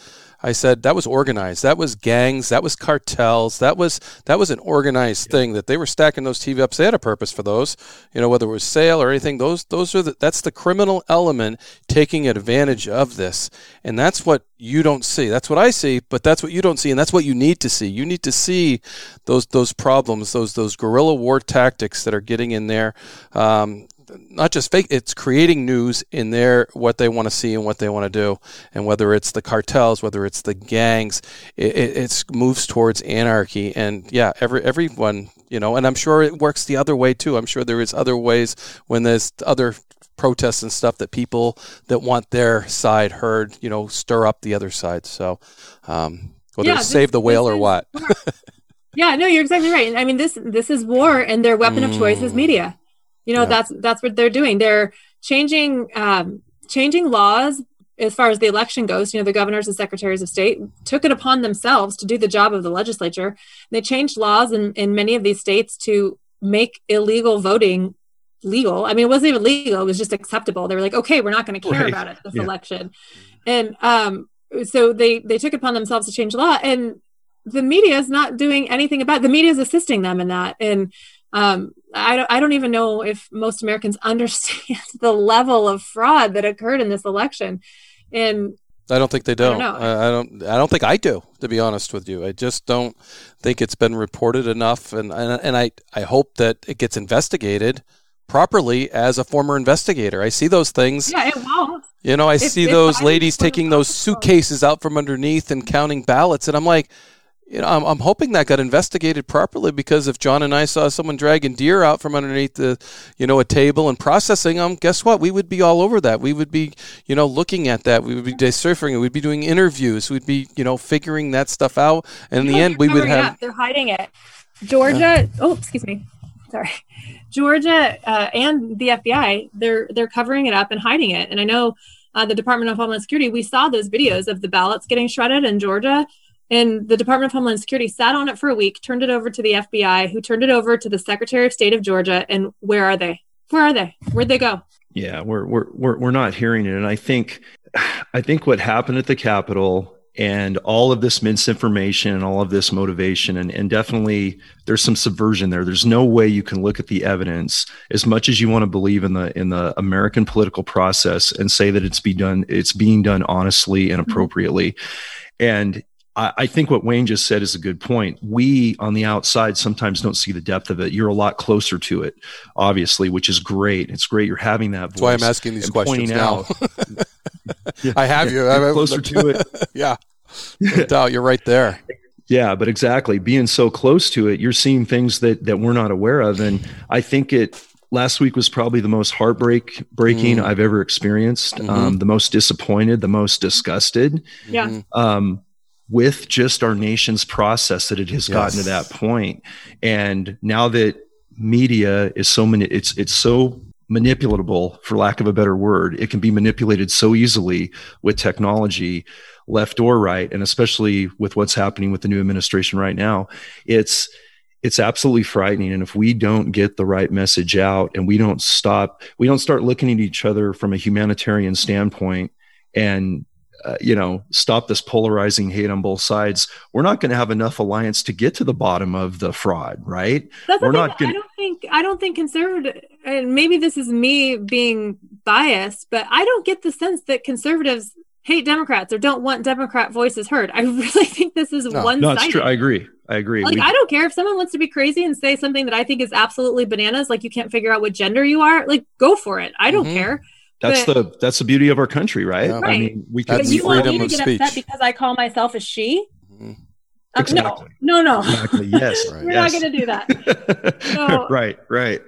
I said that was organized. That was gangs. That was cartels. That was that was an organized thing that they were stacking those TV ups. They had a purpose for those. You know, whether it was sale or anything. Those those are the, that's the criminal element taking advantage of this, and that's what you don't see. That's what I see, but that's what you don't see, and that's what you need to see. You need to see those those problems, those those guerrilla war tactics that are getting in there. Um, not just fake it's creating news in their what they want to see and what they want to do. And whether it's the cartels whether it's the gangs it, it moves towards anarchy. And yeah every everyone you know and i'm sure it works the other way too. I'm sure there is other ways when there's other protests and stuff that people that want their side heard you know stir up the other side. So um, whether yeah, it's save the whale or what.
Yeah no you're exactly right. I mean this this is war and their weapon mm. of choice is media you know, yeah. that's that's what they're doing. They're changing um, changing laws as far as the election goes. You know, the governors and secretaries of state took it upon themselves to do the job of the legislature. They changed laws in, in many of these states to make illegal voting legal. I mean, it wasn't even legal; it was just acceptable. They were like, okay, we're not going to care right. about it this yeah. election, and um, so they they took it upon themselves to change law and the media is not doing anything about it. the media is assisting them in that and um, I, don't, I don't even know if most Americans understand the level of fraud that occurred in this election. And
I don't think they do. I don't, I, I don't. I don't think I do. To be honest with you, I just don't think it's been reported enough, and and, and I I hope that it gets investigated properly as a former investigator. I see those things.
Yeah, it won't.
You know, I
If-
see
if
those
I
ladies
was one of
taking
those
suitcases out from underneath and counting ballots, and I'm like, you know, I'm, I'm hoping that got investigated properly because if John and I saw someone dragging deer out from underneath the, you know, a table and processing them, guess what? We would be all over that. We would be, you know, looking at that. We would be deciphering it. We'd be doing interviews. We'd be, you know, figuring that stuff out. And in the end, we would have.
up. They're hiding it. Georgia. Oh, excuse me. Sorry, Georgia uh, and the FBI. They're they're covering it up and hiding it. And I know uh, the Department of Homeland Security. We saw those videos of the ballots getting shredded in Georgia. And the Department of Homeland Security sat on it for a week, turned it over to the FBI, who turned it over to the Secretary of State of Georgia. And where are they? Where are they? Where'd they go?
Yeah, we're we're we're we're not hearing it, and I think I think what happened at the Capitol and all of this misinformation and all of this motivation and, and definitely there's some subversion there there's no way you can look at the evidence as much as you want to believe in the in the american political process and say that it's be done it's being done honestly and mm-hmm. appropriately and I, I think what Wayne just said is a good point. We on the outside sometimes don't see the depth of it. You're a lot closer to it, obviously, which is great. It's great you're having that voice.
That's why I'm asking these questions
pointing
now.
out.
I have you.
Get
I'm
closer to it.
Yeah. No doubt. You're right there.
Yeah, but exactly. Being so close to it, you're seeing things that that we're not aware of. And I think it last week was probably the most heartbreak breaking
Mm.
I've ever experienced.
Mhm.
Um, the most disappointed, the most disgusted.
Yeah.
Mhm.
um, with just our nation's process that it has gotten to that point. And now that media is so many, it's it's so manipulatable, for lack of a better word. It can be manipulated so easily with technology, left or right, and especially with what's happening with the new administration right now. It's it's absolutely frightening and if we don't get the right message out and we don't stop we don't start looking at each other from a humanitarian standpoint and uh, you know stop this polarizing hate on both sides we're not going to have enough alliance to get to the bottom of the fraud right
That's
We're not gonna-
I don't think I don't think conservative and maybe this is me being biased, but I don't get the sense that conservatives hate Democrats or don't want Democrat voices heard. I really think this is
No.
one
no it's true i agree i agree
Like
We-
I don't care if someone wants to be crazy and say something that I think is absolutely bananas, like you can't figure out what gender you are. Like go for it. I don't
Mhm.
care.
That's
but-
the that's the beauty of our country right
Yeah.
i
Right.
mean we
That's
But
can
you want
freedom
me to
of
get
speech.
upset because I call myself a she?
Mhm.
Uh,
Exactly.
No, no, no.
exactly yes
Right.
We're
yes.
not going to do that. So-
right right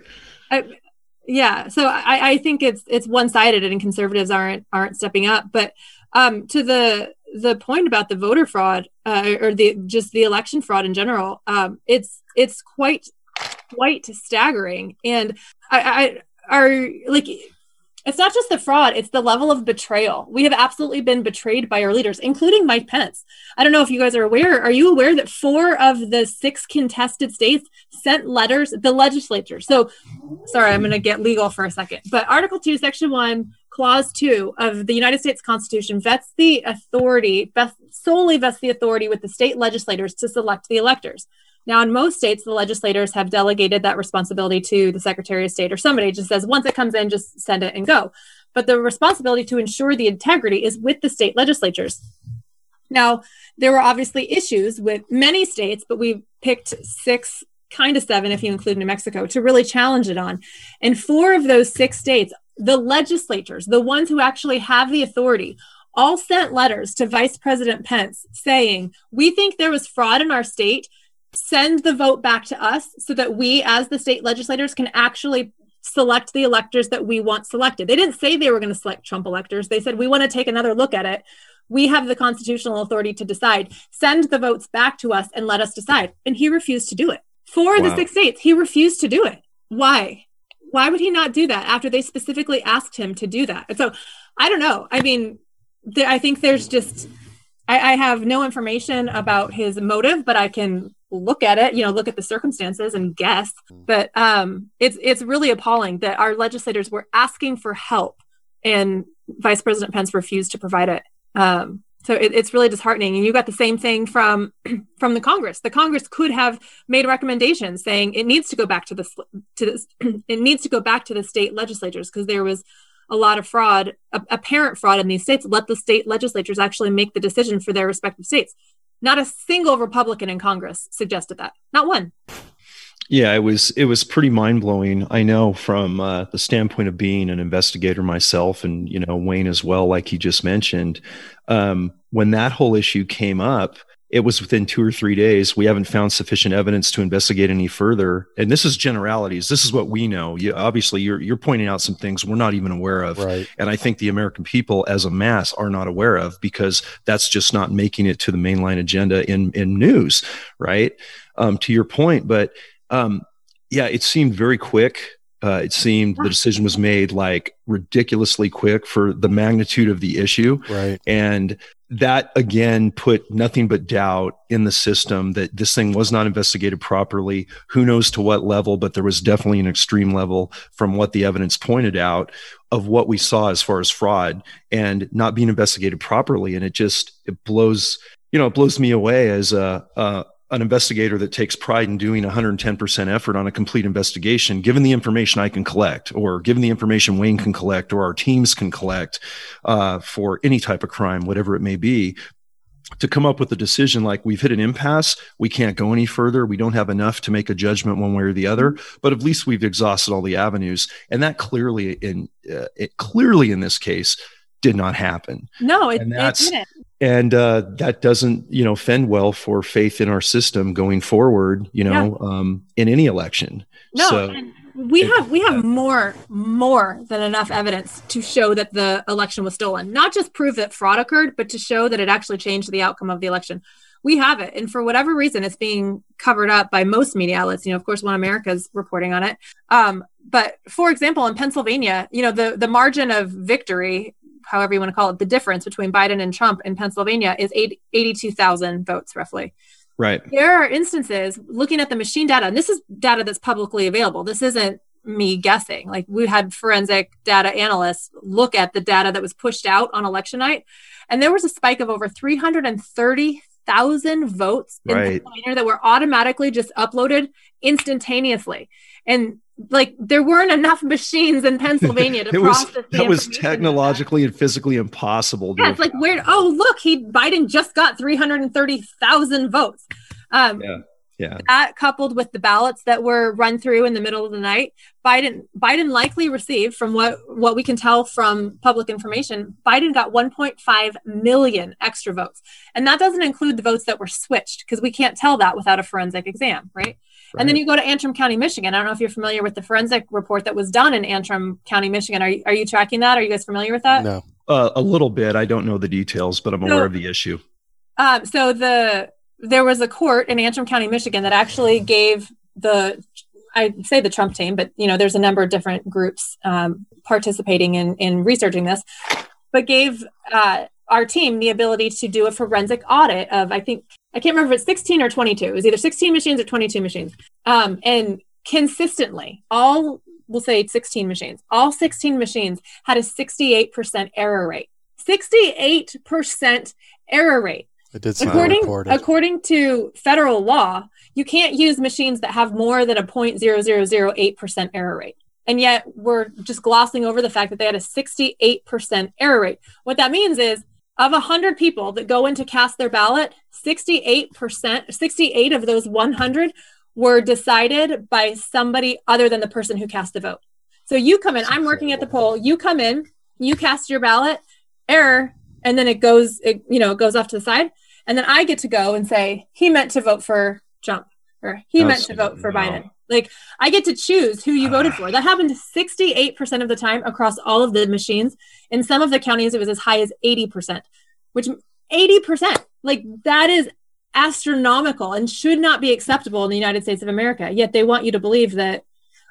yeah so i i think it's it's one-sided and conservatives aren't aren't stepping up but um to the the point about the voter fraud uh, or the just the election fraud in general um it's it's quite quite staggering and i i are like it's not just the fraud it's the level of betrayal we have absolutely been betrayed by our leaders including mike pence i don't know if you guys are aware are you aware that four of the six contested states sent letters the legislature so sorry, I'm going to get legal for a second. But Article 2, Section 1, Clause 2 of the United States Constitution vests the authority, vests, solely vests the authority with the state legislators to select the electors. Now, in most states, the legislators have delegated that responsibility to the Secretary of State or somebody just says, once it comes in, just send it and go. But the responsibility to ensure the integrity is with the state legislatures. Now, there were obviously issues with many states, but we picked six kind of seven if you include New Mexico, to really challenge it on. And four of those six states, the legislatures, the ones who actually have the authority, all sent letters to Vice President Pence saying, We think there was fraud in our state. Send the vote back to us so that we, as the state legislators, can actually select the electors that we want selected. They didn't say they were going to select Trump electors. They said, We want to take another look at it. We have the constitutional authority to decide. Send the votes back to us and let us decide. And he refused to do it. For of the
Wow.
six states, he refused to do it. Why? Why would he not do that after they specifically asked him to do that? And so I don't know. I mean, th- I think there's just, I, I have no information about his motive, but I can look at it, you know, look at the circumstances and guess. But um, it's it's really appalling that our legislators were asking for help and Vice President Pence refused to provide it. Um, so it, it's really disheartening. And you got the same thing from from the Congress. The Congress could have made recommendations saying it needs to go back to the to this it needs to go back to the state legislatures because there was a lot of fraud, apparent fraud in these states. Let the state legislatures actually make the decision for their respective states. Not a single Republican in Congress suggested that. Not one.
Yeah, it was it was pretty mind blowing. I know from uh, the standpoint of being an investigator myself, and you know Wayne as well, like he just mentioned. Um, when that whole issue came up, it was within two or three days. We haven't found sufficient evidence to investigate any further. And this is generalities. This is what we know. You, obviously, you're you're pointing out some things we're not even aware of,
Right.
and I think the American people, as a mass, are not aware of because that's just not making it to the mainline agenda in in news, right? Um, to your point, but um, yeah, it seemed very quick. Uh, it seemed the decision was made like ridiculously quick for the magnitude of the issue.
Right.
And that again put nothing but doubt in the system that this thing was not investigated properly. Who knows to what level, but there was definitely an extreme level from what the evidence pointed out of what we saw as far as fraud and not being investigated properly. And it just, it blows, you know, it blows me away as a, a an investigator that takes pride in doing 110% effort on a complete investigation, given the information I can collect, or given the information Wayne can collect, or our teams can collect uh, for any type of crime, whatever it may be, to come up with a decision like we've hit an impasse, we can't go any further, we don't have enough to make a judgment one way or the other, but at least we've exhausted all the avenues, and that clearly in uh, it clearly in this case did not happen.
No, it,
And
it didn't.
And uh, that doesn't you know fend well for faith in our system going forward you know um, in any election
No,
so
and we have we have more more than enough evidence to show that the election was stolen. Not just prove that fraud occurred, but to show that it actually changed the outcome of the election. We have it, and for whatever reason, it's being covered up by most media outlets. You know, of course, One America's reporting on it. Um, but for example, in Pennsylvania, you know, the the margin of victory, however you want to call it, the difference between Biden and Trump in Pennsylvania is 80, 82,000 votes roughly
right
there are instances looking at the machine data, and this is data that's publicly available. This isn't me guessing. Like we had forensic data analysts look at the data that was pushed out on election night, and there was a spike of over 330,000 votes in
Right.
Pennsylvania that were automatically just uploaded instantaneously. And like there weren't enough machines in Pennsylvania to
was
process
that was
that.
technologically and physically impossible
Yeah, it's like weird. Oh, look, he Biden just got 330,000 votes. Um,
Yeah, yeah
That coupled with the ballots that were run through in the middle of the night, Biden Biden likely received, from what what we can tell from public information, Biden got 1.5 million extra votes, and that doesn't include the votes that were switched because we can't tell that without a forensic exam, right? And then you go to Antrim County, Michigan. I don't know if you're familiar with the forensic report that was done in Antrim County, Michigan. Are you, are you tracking that? Are you guys familiar with that?
No.
uh, a little bit i don't know the details but i'm
So-
aware of the issue
Um, so the there was a court in Antrim County, Michigan, that actually gave the I say the Trump team, but you know there's a number of different groups um, participating in in researching this, but gave uh, our team the ability to do a forensic audit of I think I can't remember if it's 16 or 22. It was either 16 machines or 22 machines, um, and consistently all we'll say 16 machines, all 16 machines had a 68% error rate. 68% error rate
It did
according
reported.
according to federal law, you can't use machines that have more than a 0.0008% error rate. And yet we're just glossing over the fact that they had a 68% error rate. What that means is of 100 people that go in to cast their ballot, 68%, 68 of those 100 were decided by somebody other than the person who cast the vote. So you come in, I'm working at the poll, you come in, you cast your ballot, error, and then it goes, it, you know, it goes off to the side. And then I get to go and say, he meant to vote for Trump or he meant to vote for
Wow.
Biden. Like I get to choose who you voted for. That happened 68% of the time across all of the machines. In some of the counties, it was as high as 80%, which 80%, like that is astronomical and should not be acceptable in the United States of America. Yet they want you to believe that,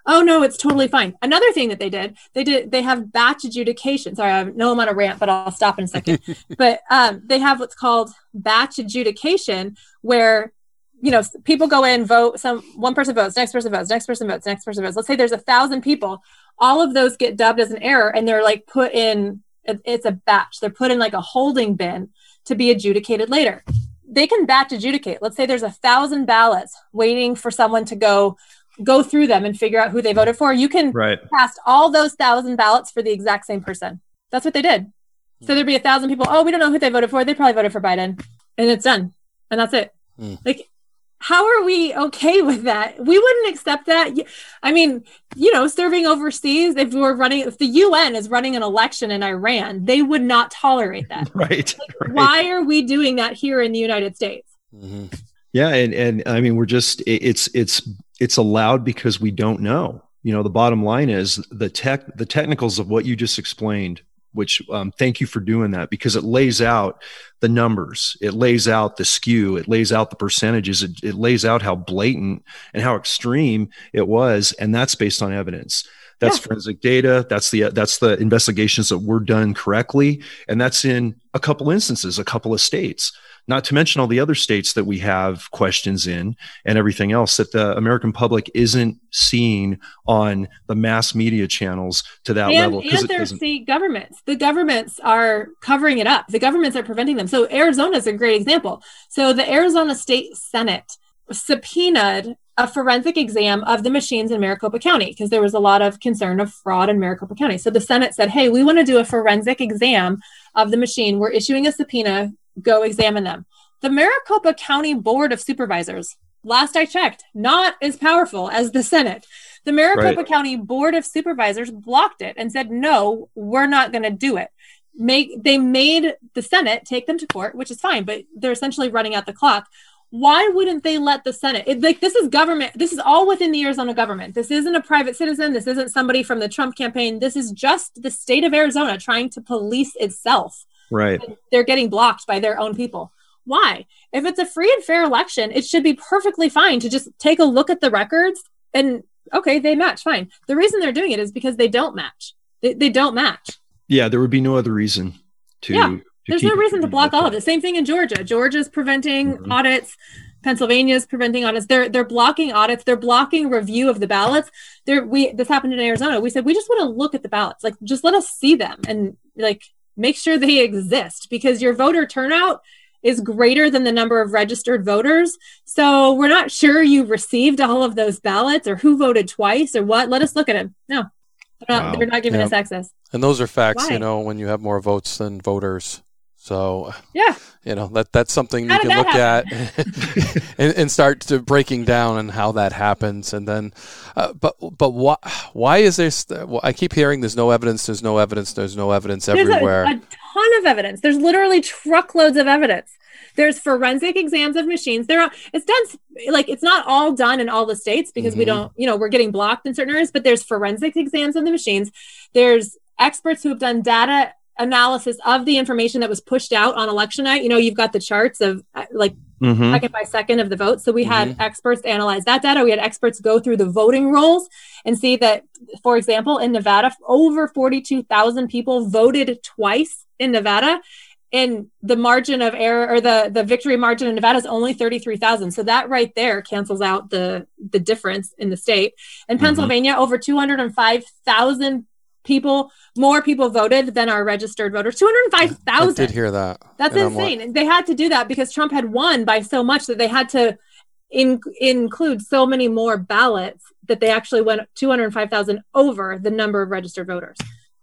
oh no, it's totally fine. Another thing that they did, they did, they have batch adjudication. Sorry, I know I'm on a rant, but I'll stop in a second. but um, they have what's called batch adjudication, where you know people go in, vote. Some one person votes, next person votes, next person votes, next person votes. Let's say there's a thousand people. All of those get dubbed as an error, and they're like put in. It's a batch. They're put in like a holding bin to be adjudicated later. They can batch adjudicate. Let's say there's a thousand ballots waiting for someone to go go through them and figure out who they voted for. You can
right
cast all those thousand ballots for the exact same person. That's what they did. So there'd be a thousand people. Oh, we don't know who they voted for. They probably voted for Biden, and it's done, and that's it.
Hmm.
Like how are we okay with that? We wouldn't accept that. I mean, you know, serving overseas, if we're running, if the UN is running an election in Iran, they would not tolerate that.
right,
like,
right,
Why are we doing that here in the United States?
Mm-hmm. Yeah, and and I mean, we're just it's it's it's allowed because we don't know. You know, the bottom line is the tech the technicals of what you just explained which um, thank you for doing that because it lays out the numbers it lays out the skew it lays out the percentages it, it lays out how blatant and how extreme it was and that's based on evidence that's yeah. forensic data that's the that's the investigations that were done correctly and that's in a couple instances a couple of states not to mention all the other states that we have questions in and everything else that the American public isn't seeing on the mass media channels to that
and,
level.
And their state governments. The governments are covering it up. The governments are preventing them. So Arizona is a great example. So the Arizona State Senate subpoenaed a forensic exam of the machines in Maricopa County because there was a lot of concern of fraud in Maricopa County. So the Senate said, hey, we want to do a forensic exam of the machine. We're issuing a subpoena go examine them. The Maricopa County Board of Supervisors, last I checked, not as powerful as the Senate. The Maricopa right. County Board of Supervisors blocked it and said, no, we're not going to do it. Make they made the Senate take them to court, which is fine, but they're essentially running out the clock. Why wouldn't they let the Senate? It, like this is government. This is all within the Arizona government. This isn't a private citizen. This isn't somebody from the Trump campaign. This is just the state of Arizona trying to police itself
Right.
They're getting blocked by their own people. Why? If it's a free and fair election, it should be perfectly fine to just take a look at the records and okay, they match, fine. The reason they're doing it is because they don't match. They, they don't match.
Yeah, there would be no other reason to.
Yeah, to there's no reason to block all of it. Same thing in Georgia. Georgia's preventing mm-hmm. audits. Pennsylvania's preventing audits. They're they're blocking audits. They're blocking review of the ballots. There we this happened in Arizona. We said we just want to look at the ballots. Like just let us see them and like make sure they exist because your voter turnout is greater than the number of registered voters. So we're not sure you received all of those ballots or who voted twice or what. Let us look at them. No, they're not, wow. they're not giving us access.
And those are facts, Why? you know, when you have more votes than voters. So
yeah,
you know that that's something how you can look happen? at and, and, start to breaking down and how that happens, and then, uh, but but why why is there? St- well, I keep hearing there's no evidence, there's no evidence, there's no evidence there's everywhere.
A, a ton of evidence. There's literally truckloads of evidence. There's forensic exams of machines. There are it's done like it's not all done in all the states because mm-hmm. we don't you know we're getting blocked in certain areas, but there's forensic exams of the machines. There's experts who have done data analysis of the information that was pushed out on election night. You know, you've got the charts of uh, like mm-hmm. second by second of the vote. So we had mm-hmm. experts analyze that data. We had experts go through the voting rolls and see that, for example, in Nevada, over 42,000 people voted twice in Nevada. And the margin of error or the, the victory margin in Nevada is only 33,000. So that right there cancels out the, the difference in the state. In mm-hmm. Pennsylvania, over 205,000 people, more people voted than our registered voters. 205,000.
I did hear that.
That's and insane. Like, they had to do that because Trump had won by so much that they had to in, include so many more ballots that they actually went 205,000 over the number of registered voters.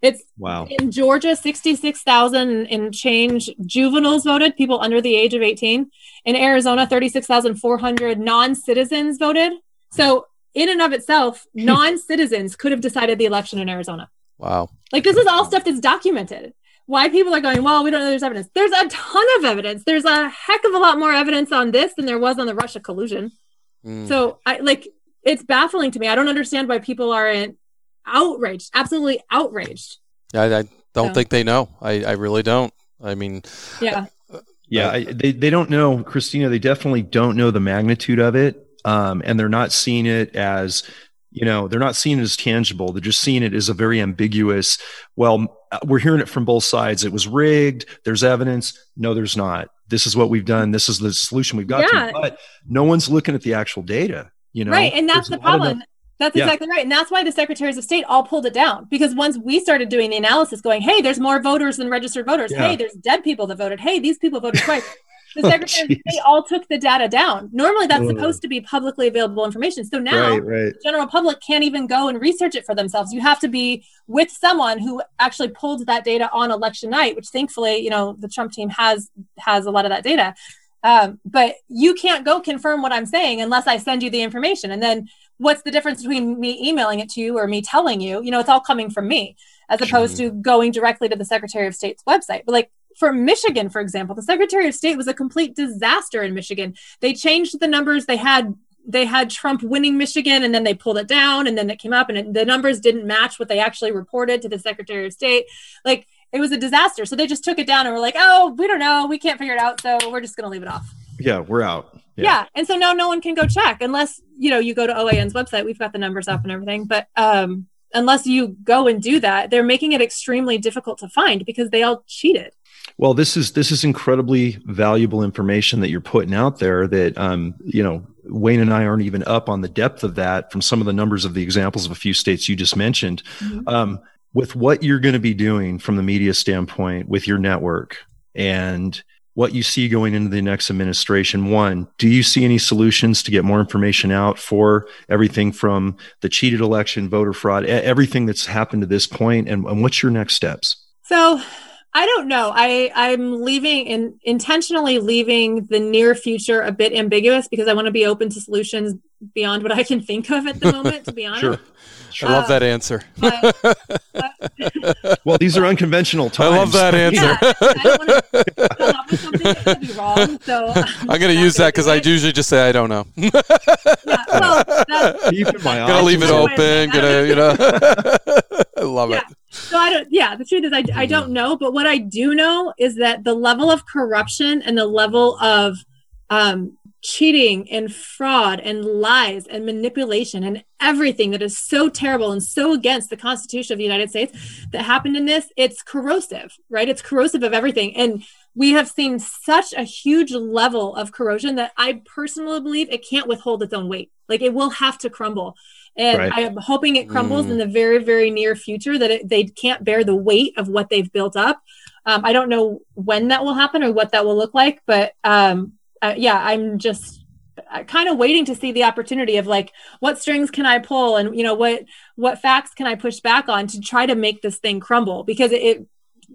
It's
wow.
In Georgia, 66,000 in change juveniles voted, people under the age of 18. In Arizona, 36,400 non citizens voted. So, in and of itself, hmm. non citizens could have decided the election in Arizona.
Wow.
Like this is all stuff that's documented. Why people are going, well, we don't know there's evidence. There's a ton of evidence. There's a heck of a lot more evidence on this than there was on the Russia collusion. Mm. So I like it's baffling to me. I don't understand why people aren't outraged, absolutely outraged.
Yeah, I, I don't so. think they know. I, I really don't. I mean,
yeah.
Uh, yeah, I, they, they don't know, Christina. They definitely don't know the magnitude of it. Um, and they're not seeing it as you know they're not seeing it as tangible they're just seeing it as a very ambiguous well we're hearing it from both sides it was rigged there's evidence no there's not this is what we've done this is the solution we've got yeah. to but no one's looking at the actual data you know
right and that's there's the problem enough, that's yeah. exactly right. And that's why the secretaries of state all pulled it down because once we started doing the analysis, going, hey, there's more voters than registered voters. Yeah. Hey, there's dead people that voted. Hey, these people voted twice. the oh, secretary oh, they all took the data down normally that's supposed to be publicly available information so now right, right. the general public can't even go and research it for themselves you have to be with someone who actually pulled that data on election night which thankfully you know the trump team has has a lot of that data Um, but you can't go confirm what I'm saying unless I send you the information. And then what's the difference between me emailing it to you or me telling you? You know, it's all coming from me as opposed sure. to going directly to the Secretary of State's website. But like for Michigan, for example, the Secretary of State was a complete disaster in Michigan. They changed the numbers. They had they had Trump winning Michigan and then they pulled it down and then it came up and it, the numbers didn't match what they actually reported to the Secretary of State. Like it was a disaster. So they just took it down and were like, oh, we don't know. We can't figure it out. So we're just going to leave it off.
Yeah, we're out.
Yeah. yeah. And so now no one can go check unless, you know, you go to OAN's website. We've got the numbers up and everything. But um, unless you go and do that, they're making it extremely difficult to find because they all cheated.
Well, this is this is incredibly valuable information that you're putting out there. That um, you know, Wayne and I aren't even up on the depth of that from some of the numbers of the examples of a few states you just mentioned. Mm-hmm. Um, with what you're going to be doing from the media standpoint with your network and what you see going into the next administration. One, do you see any solutions to get more information out for everything from the cheated election, voter fraud, everything that's happened to this point, and, and what's your next steps?
So, I don't know. I I'm leaving and intentionally leaving the near future a bit ambiguous because I want to be open to solutions beyond what I can think of at the moment. to be honest,
sure. Sure. I love uh, that answer. But,
but, well, these are unconventional times.
I love that answer. I am going to use that because I usually just say I don't know. yeah, well, gonna leave it open. Gonna, you know. I love
yeah.
it.
So I don't. Yeah, the truth is, I, I don't know. But what I do know is that the level of corruption and the level of um, cheating and fraud and lies and manipulation and everything that is so terrible and so against the Constitution of the United States that happened in this, it's corrosive, right? It's corrosive of everything. And we have seen such a huge level of corrosion that I personally believe it can't withhold its own weight. Like it will have to crumble. And right. I am hoping it crumbles mm. in the very, very near future that it, they can't bear the weight of what they've built up. Um, I don't know when that will happen or what that will look like, but um, uh, yeah, I'm just uh, kind of waiting to see the opportunity of like what strings can I pull and you know what what facts can I push back on to try to make this thing crumble because it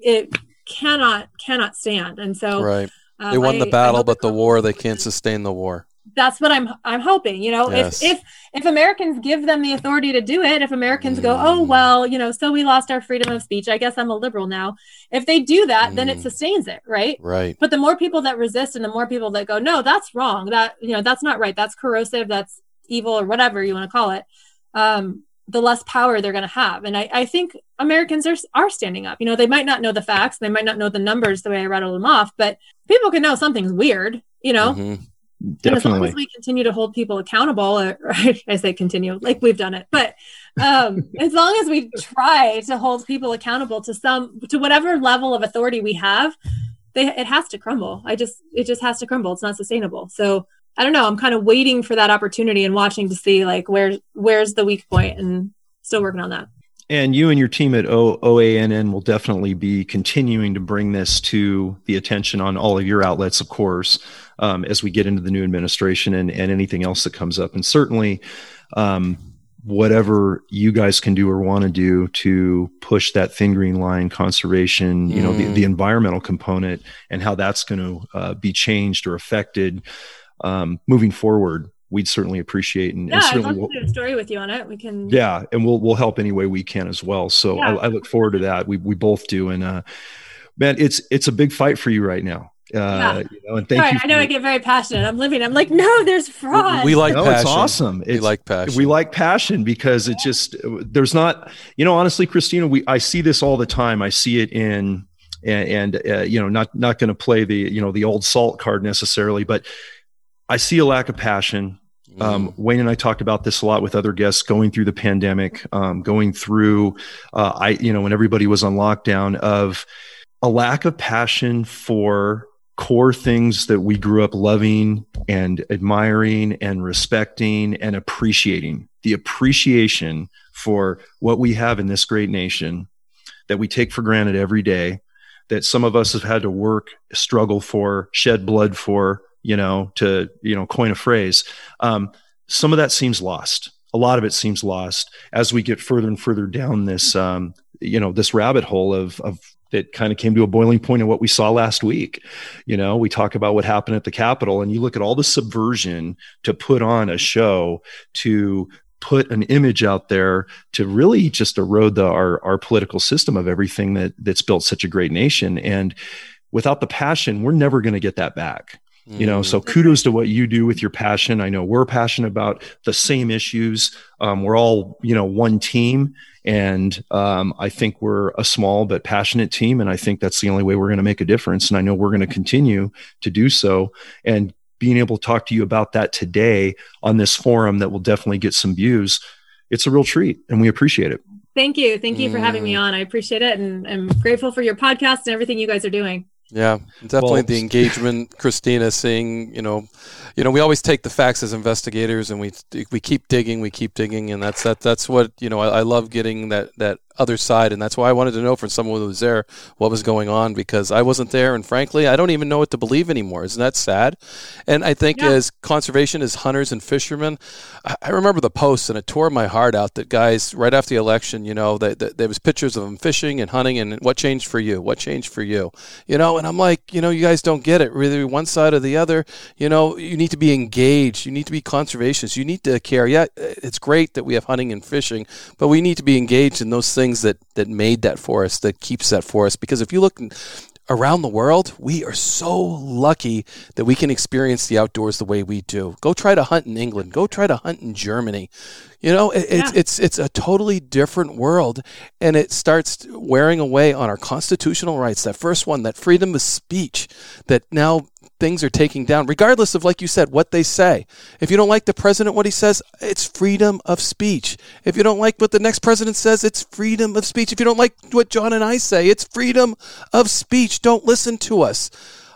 it cannot cannot stand and so
right um, they won the battle but the war they can't sustain the war
that's what I'm I'm hoping. You know, yes. if if if Americans give them the authority to do it, if Americans mm. go, oh mm. well, you know, so we lost our freedom of speech. I guess I'm a liberal now. If they do that, mm. then it mm. sustains it, right?
Right.
But the more people that resist and the more people that go, no, that's wrong. That you know, that's not right. That's corrosive. That's evil or whatever you want to call it. Um, the less power they're going to have. And I, I think Americans are, are standing up. You know, they might not know the facts, they might not know the numbers the way I rattled them off, but people can know something's weird, you know? Mm-hmm. Definitely. And as long as we continue to hold people accountable, or, or I say continue, like we've done it, but um, as long as we try to hold people accountable to some to whatever level of authority we have, they it has to crumble. I just it just has to crumble. It's not sustainable. So I don't know. I'm kind of waiting for that opportunity and watching to see like where where's the weak point, and still working on that.
And you and your team at o- OANN will definitely be continuing to bring this to the attention on all of your outlets, of course um, as we get into the new administration and, and anything else that comes up. And certainly, um, whatever you guys can do or want to do to push that thin green line conservation, you know, the, the mm. environmental component and how that's going to uh, be changed or affected um, moving forward we'd certainly appreciate and,
yeah,
and
certainly I'd love to do a story with you on it. We can
yeah, and we'll we'll help any way we can as well. So yeah. I, I, look forward to that. We we both do, and uh, man, it's it's a big fight for you right now. Uh, yeah. you know, and thank
Sorry,
you.
I know I get very passionate. I'm living. I'm like, no, there's fraud.
We, we like
no,
passion.
It's awesome. It's,
we like passion.
We like passion because it just there's not. You know, honestly, Christina, we I see this all the time. I see it in and, and uh, you know, not not going to play the you know the old salt card necessarily, but I see a lack of passion. Mm. Um, Wayne and I talked about this a lot with other guests going through the pandemic, um, going through, uh, I, you know, when everybody was on lockdown of a lack of passion for core things that we grew up loving and admiring and respecting and appreciating. The appreciation for what we have in this great nation that we take for granted every day, that some of us have had to work, struggle for, shed blood for, you know, to, you know, coin a phrase. Um, some of that seems lost. A lot of it seems lost as we get further and further down this, um, you know, this rabbit hole of, of that kind of came to a boiling point in what we saw last week. You know, we talk about what happened at the Capitol, and you look at all the subversion to put on a show to put an image out there to really just erode the, our our political system of everything that that's built such a great nation. And without the passion, we're never going to get that back you know so mm. kudos to what you do with your passion. I know we're passionate about the same issues. Um, we're all you know one team and um, i think we're a small but passionate team and i think that's the only way we're going to make a difference and i know we're going to continue to do so. And being able to talk to you about that today on this forum that will definitely get some views it's a real treat and we appreciate it.
Thank you. Thank you for having me mm. on. I appreciate it and i'm grateful for your podcast and everything you guys are doing
yeah, definitely the engagement, Christina, seeing you know, you know, we always take the facts as investigators, and we we keep digging, we keep digging, and that's that that's what you know. I, I love getting that that other side, and that's why I wanted to know from someone who was there what was going on because I wasn't there, and frankly, I don't even know what to believe anymore. Isn't that sad? And I think yeah. as conservation, as hunters and fishermen, I, remember the posts, and it tore my heart out that guys right after the election, you know, that, that there was pictures of them fishing and hunting, and what changed for you? What changed for you? You know, and I'm like, you know, you guys don't get it. Really, one side or the other. You know, you need to be engaged. You need to be conservationists. You need to care. Yeah, it's great that we have hunting and fishing, but we need to be engaged in those things things that that made that forest that keeps that forest because if you look around the world we are so lucky that we can experience the outdoors the way we do go try to hunt in england go try to hunt in germany you know it, yeah. it's it's it's a totally different world and it starts wearing away on our constitutional rights that first one that freedom of speech that now things are taking down, regardless of, like you said, what they say. If you don't like the president, what he says, it's freedom of speech. If you don't like what the next president says, it's freedom of speech. If you don't like what John and I say, it's freedom of speech. Don't listen to us.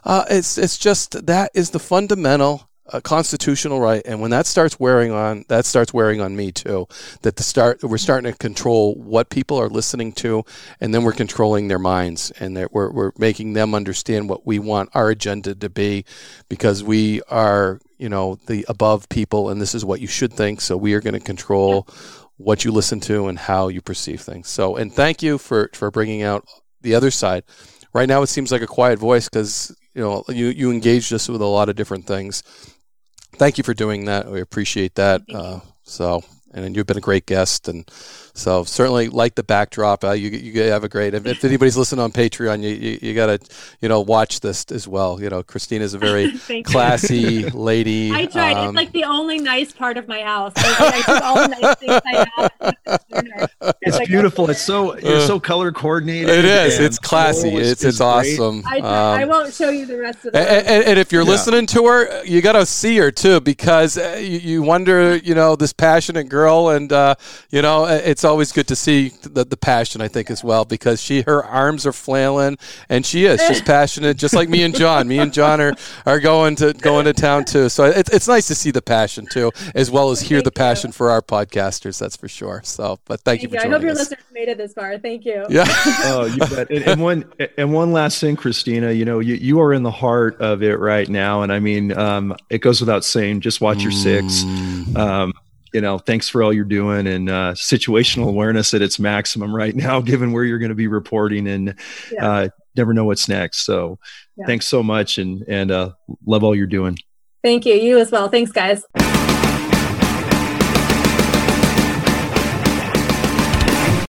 Uh, it's it's just that is the fundamental a constitutional right, and when that starts wearing on, that starts wearing on me too. That the start, we're starting to control what people are listening to, and then we're controlling their minds, and we're we're making them understand what we want our agenda to be, because we are, you know, the above people, and this is what you should think. So we are going to control what you listen to and how you perceive things. So, and thank you for for bringing out the other side. Right now, it seems like a quiet voice because you know you you engaged us with a lot of different things thank you for doing that. We appreciate that. Uh, so, and you've been a great guest, and so certainly like the backdrop. Uh, you you have a great. If, if anybody's listening on Patreon, you you, you got to you know watch this as well. You know, Christina is a very classy lady.
I tried. Um, it's like the only nice part of my house. Like, I all nice things I
have. It's like, beautiful. It's so you're so color coordinated.
It is. It's classy. it's it's awesome.
I, um, I won't show you the rest of it.
And, and, and, if you're yeah. listening to her, you got to see her too because uh, you, you wonder, you know, this passionate girl, and uh, you know, it's it's always good to see the, the passion, I think, as well, because she her arms are flailing and she is just passionate, just like me and John. Me and John are, are going to going to town too. So it's it's nice to see the passion too, as well as hear thank the passion you. for our podcasters. That's for sure. So, but thank, thank you for you. I
hope your
us.
listeners made it this far. Thank you.
Yeah.
oh, you bet. And, and, one and one last thing, Christina. You know, you you are in the heart of it right now, and I mean, um, it goes without saying. Just watch your six. Mm. Um, you know, thanks for all you're doing and uh, situational awareness at its maximum right now, given where you're going to be reporting and yeah. uh, never know what's next. So yeah. thanks so much and, and uh, love all you're doing.
Thank you. You as well. Thanks, guys.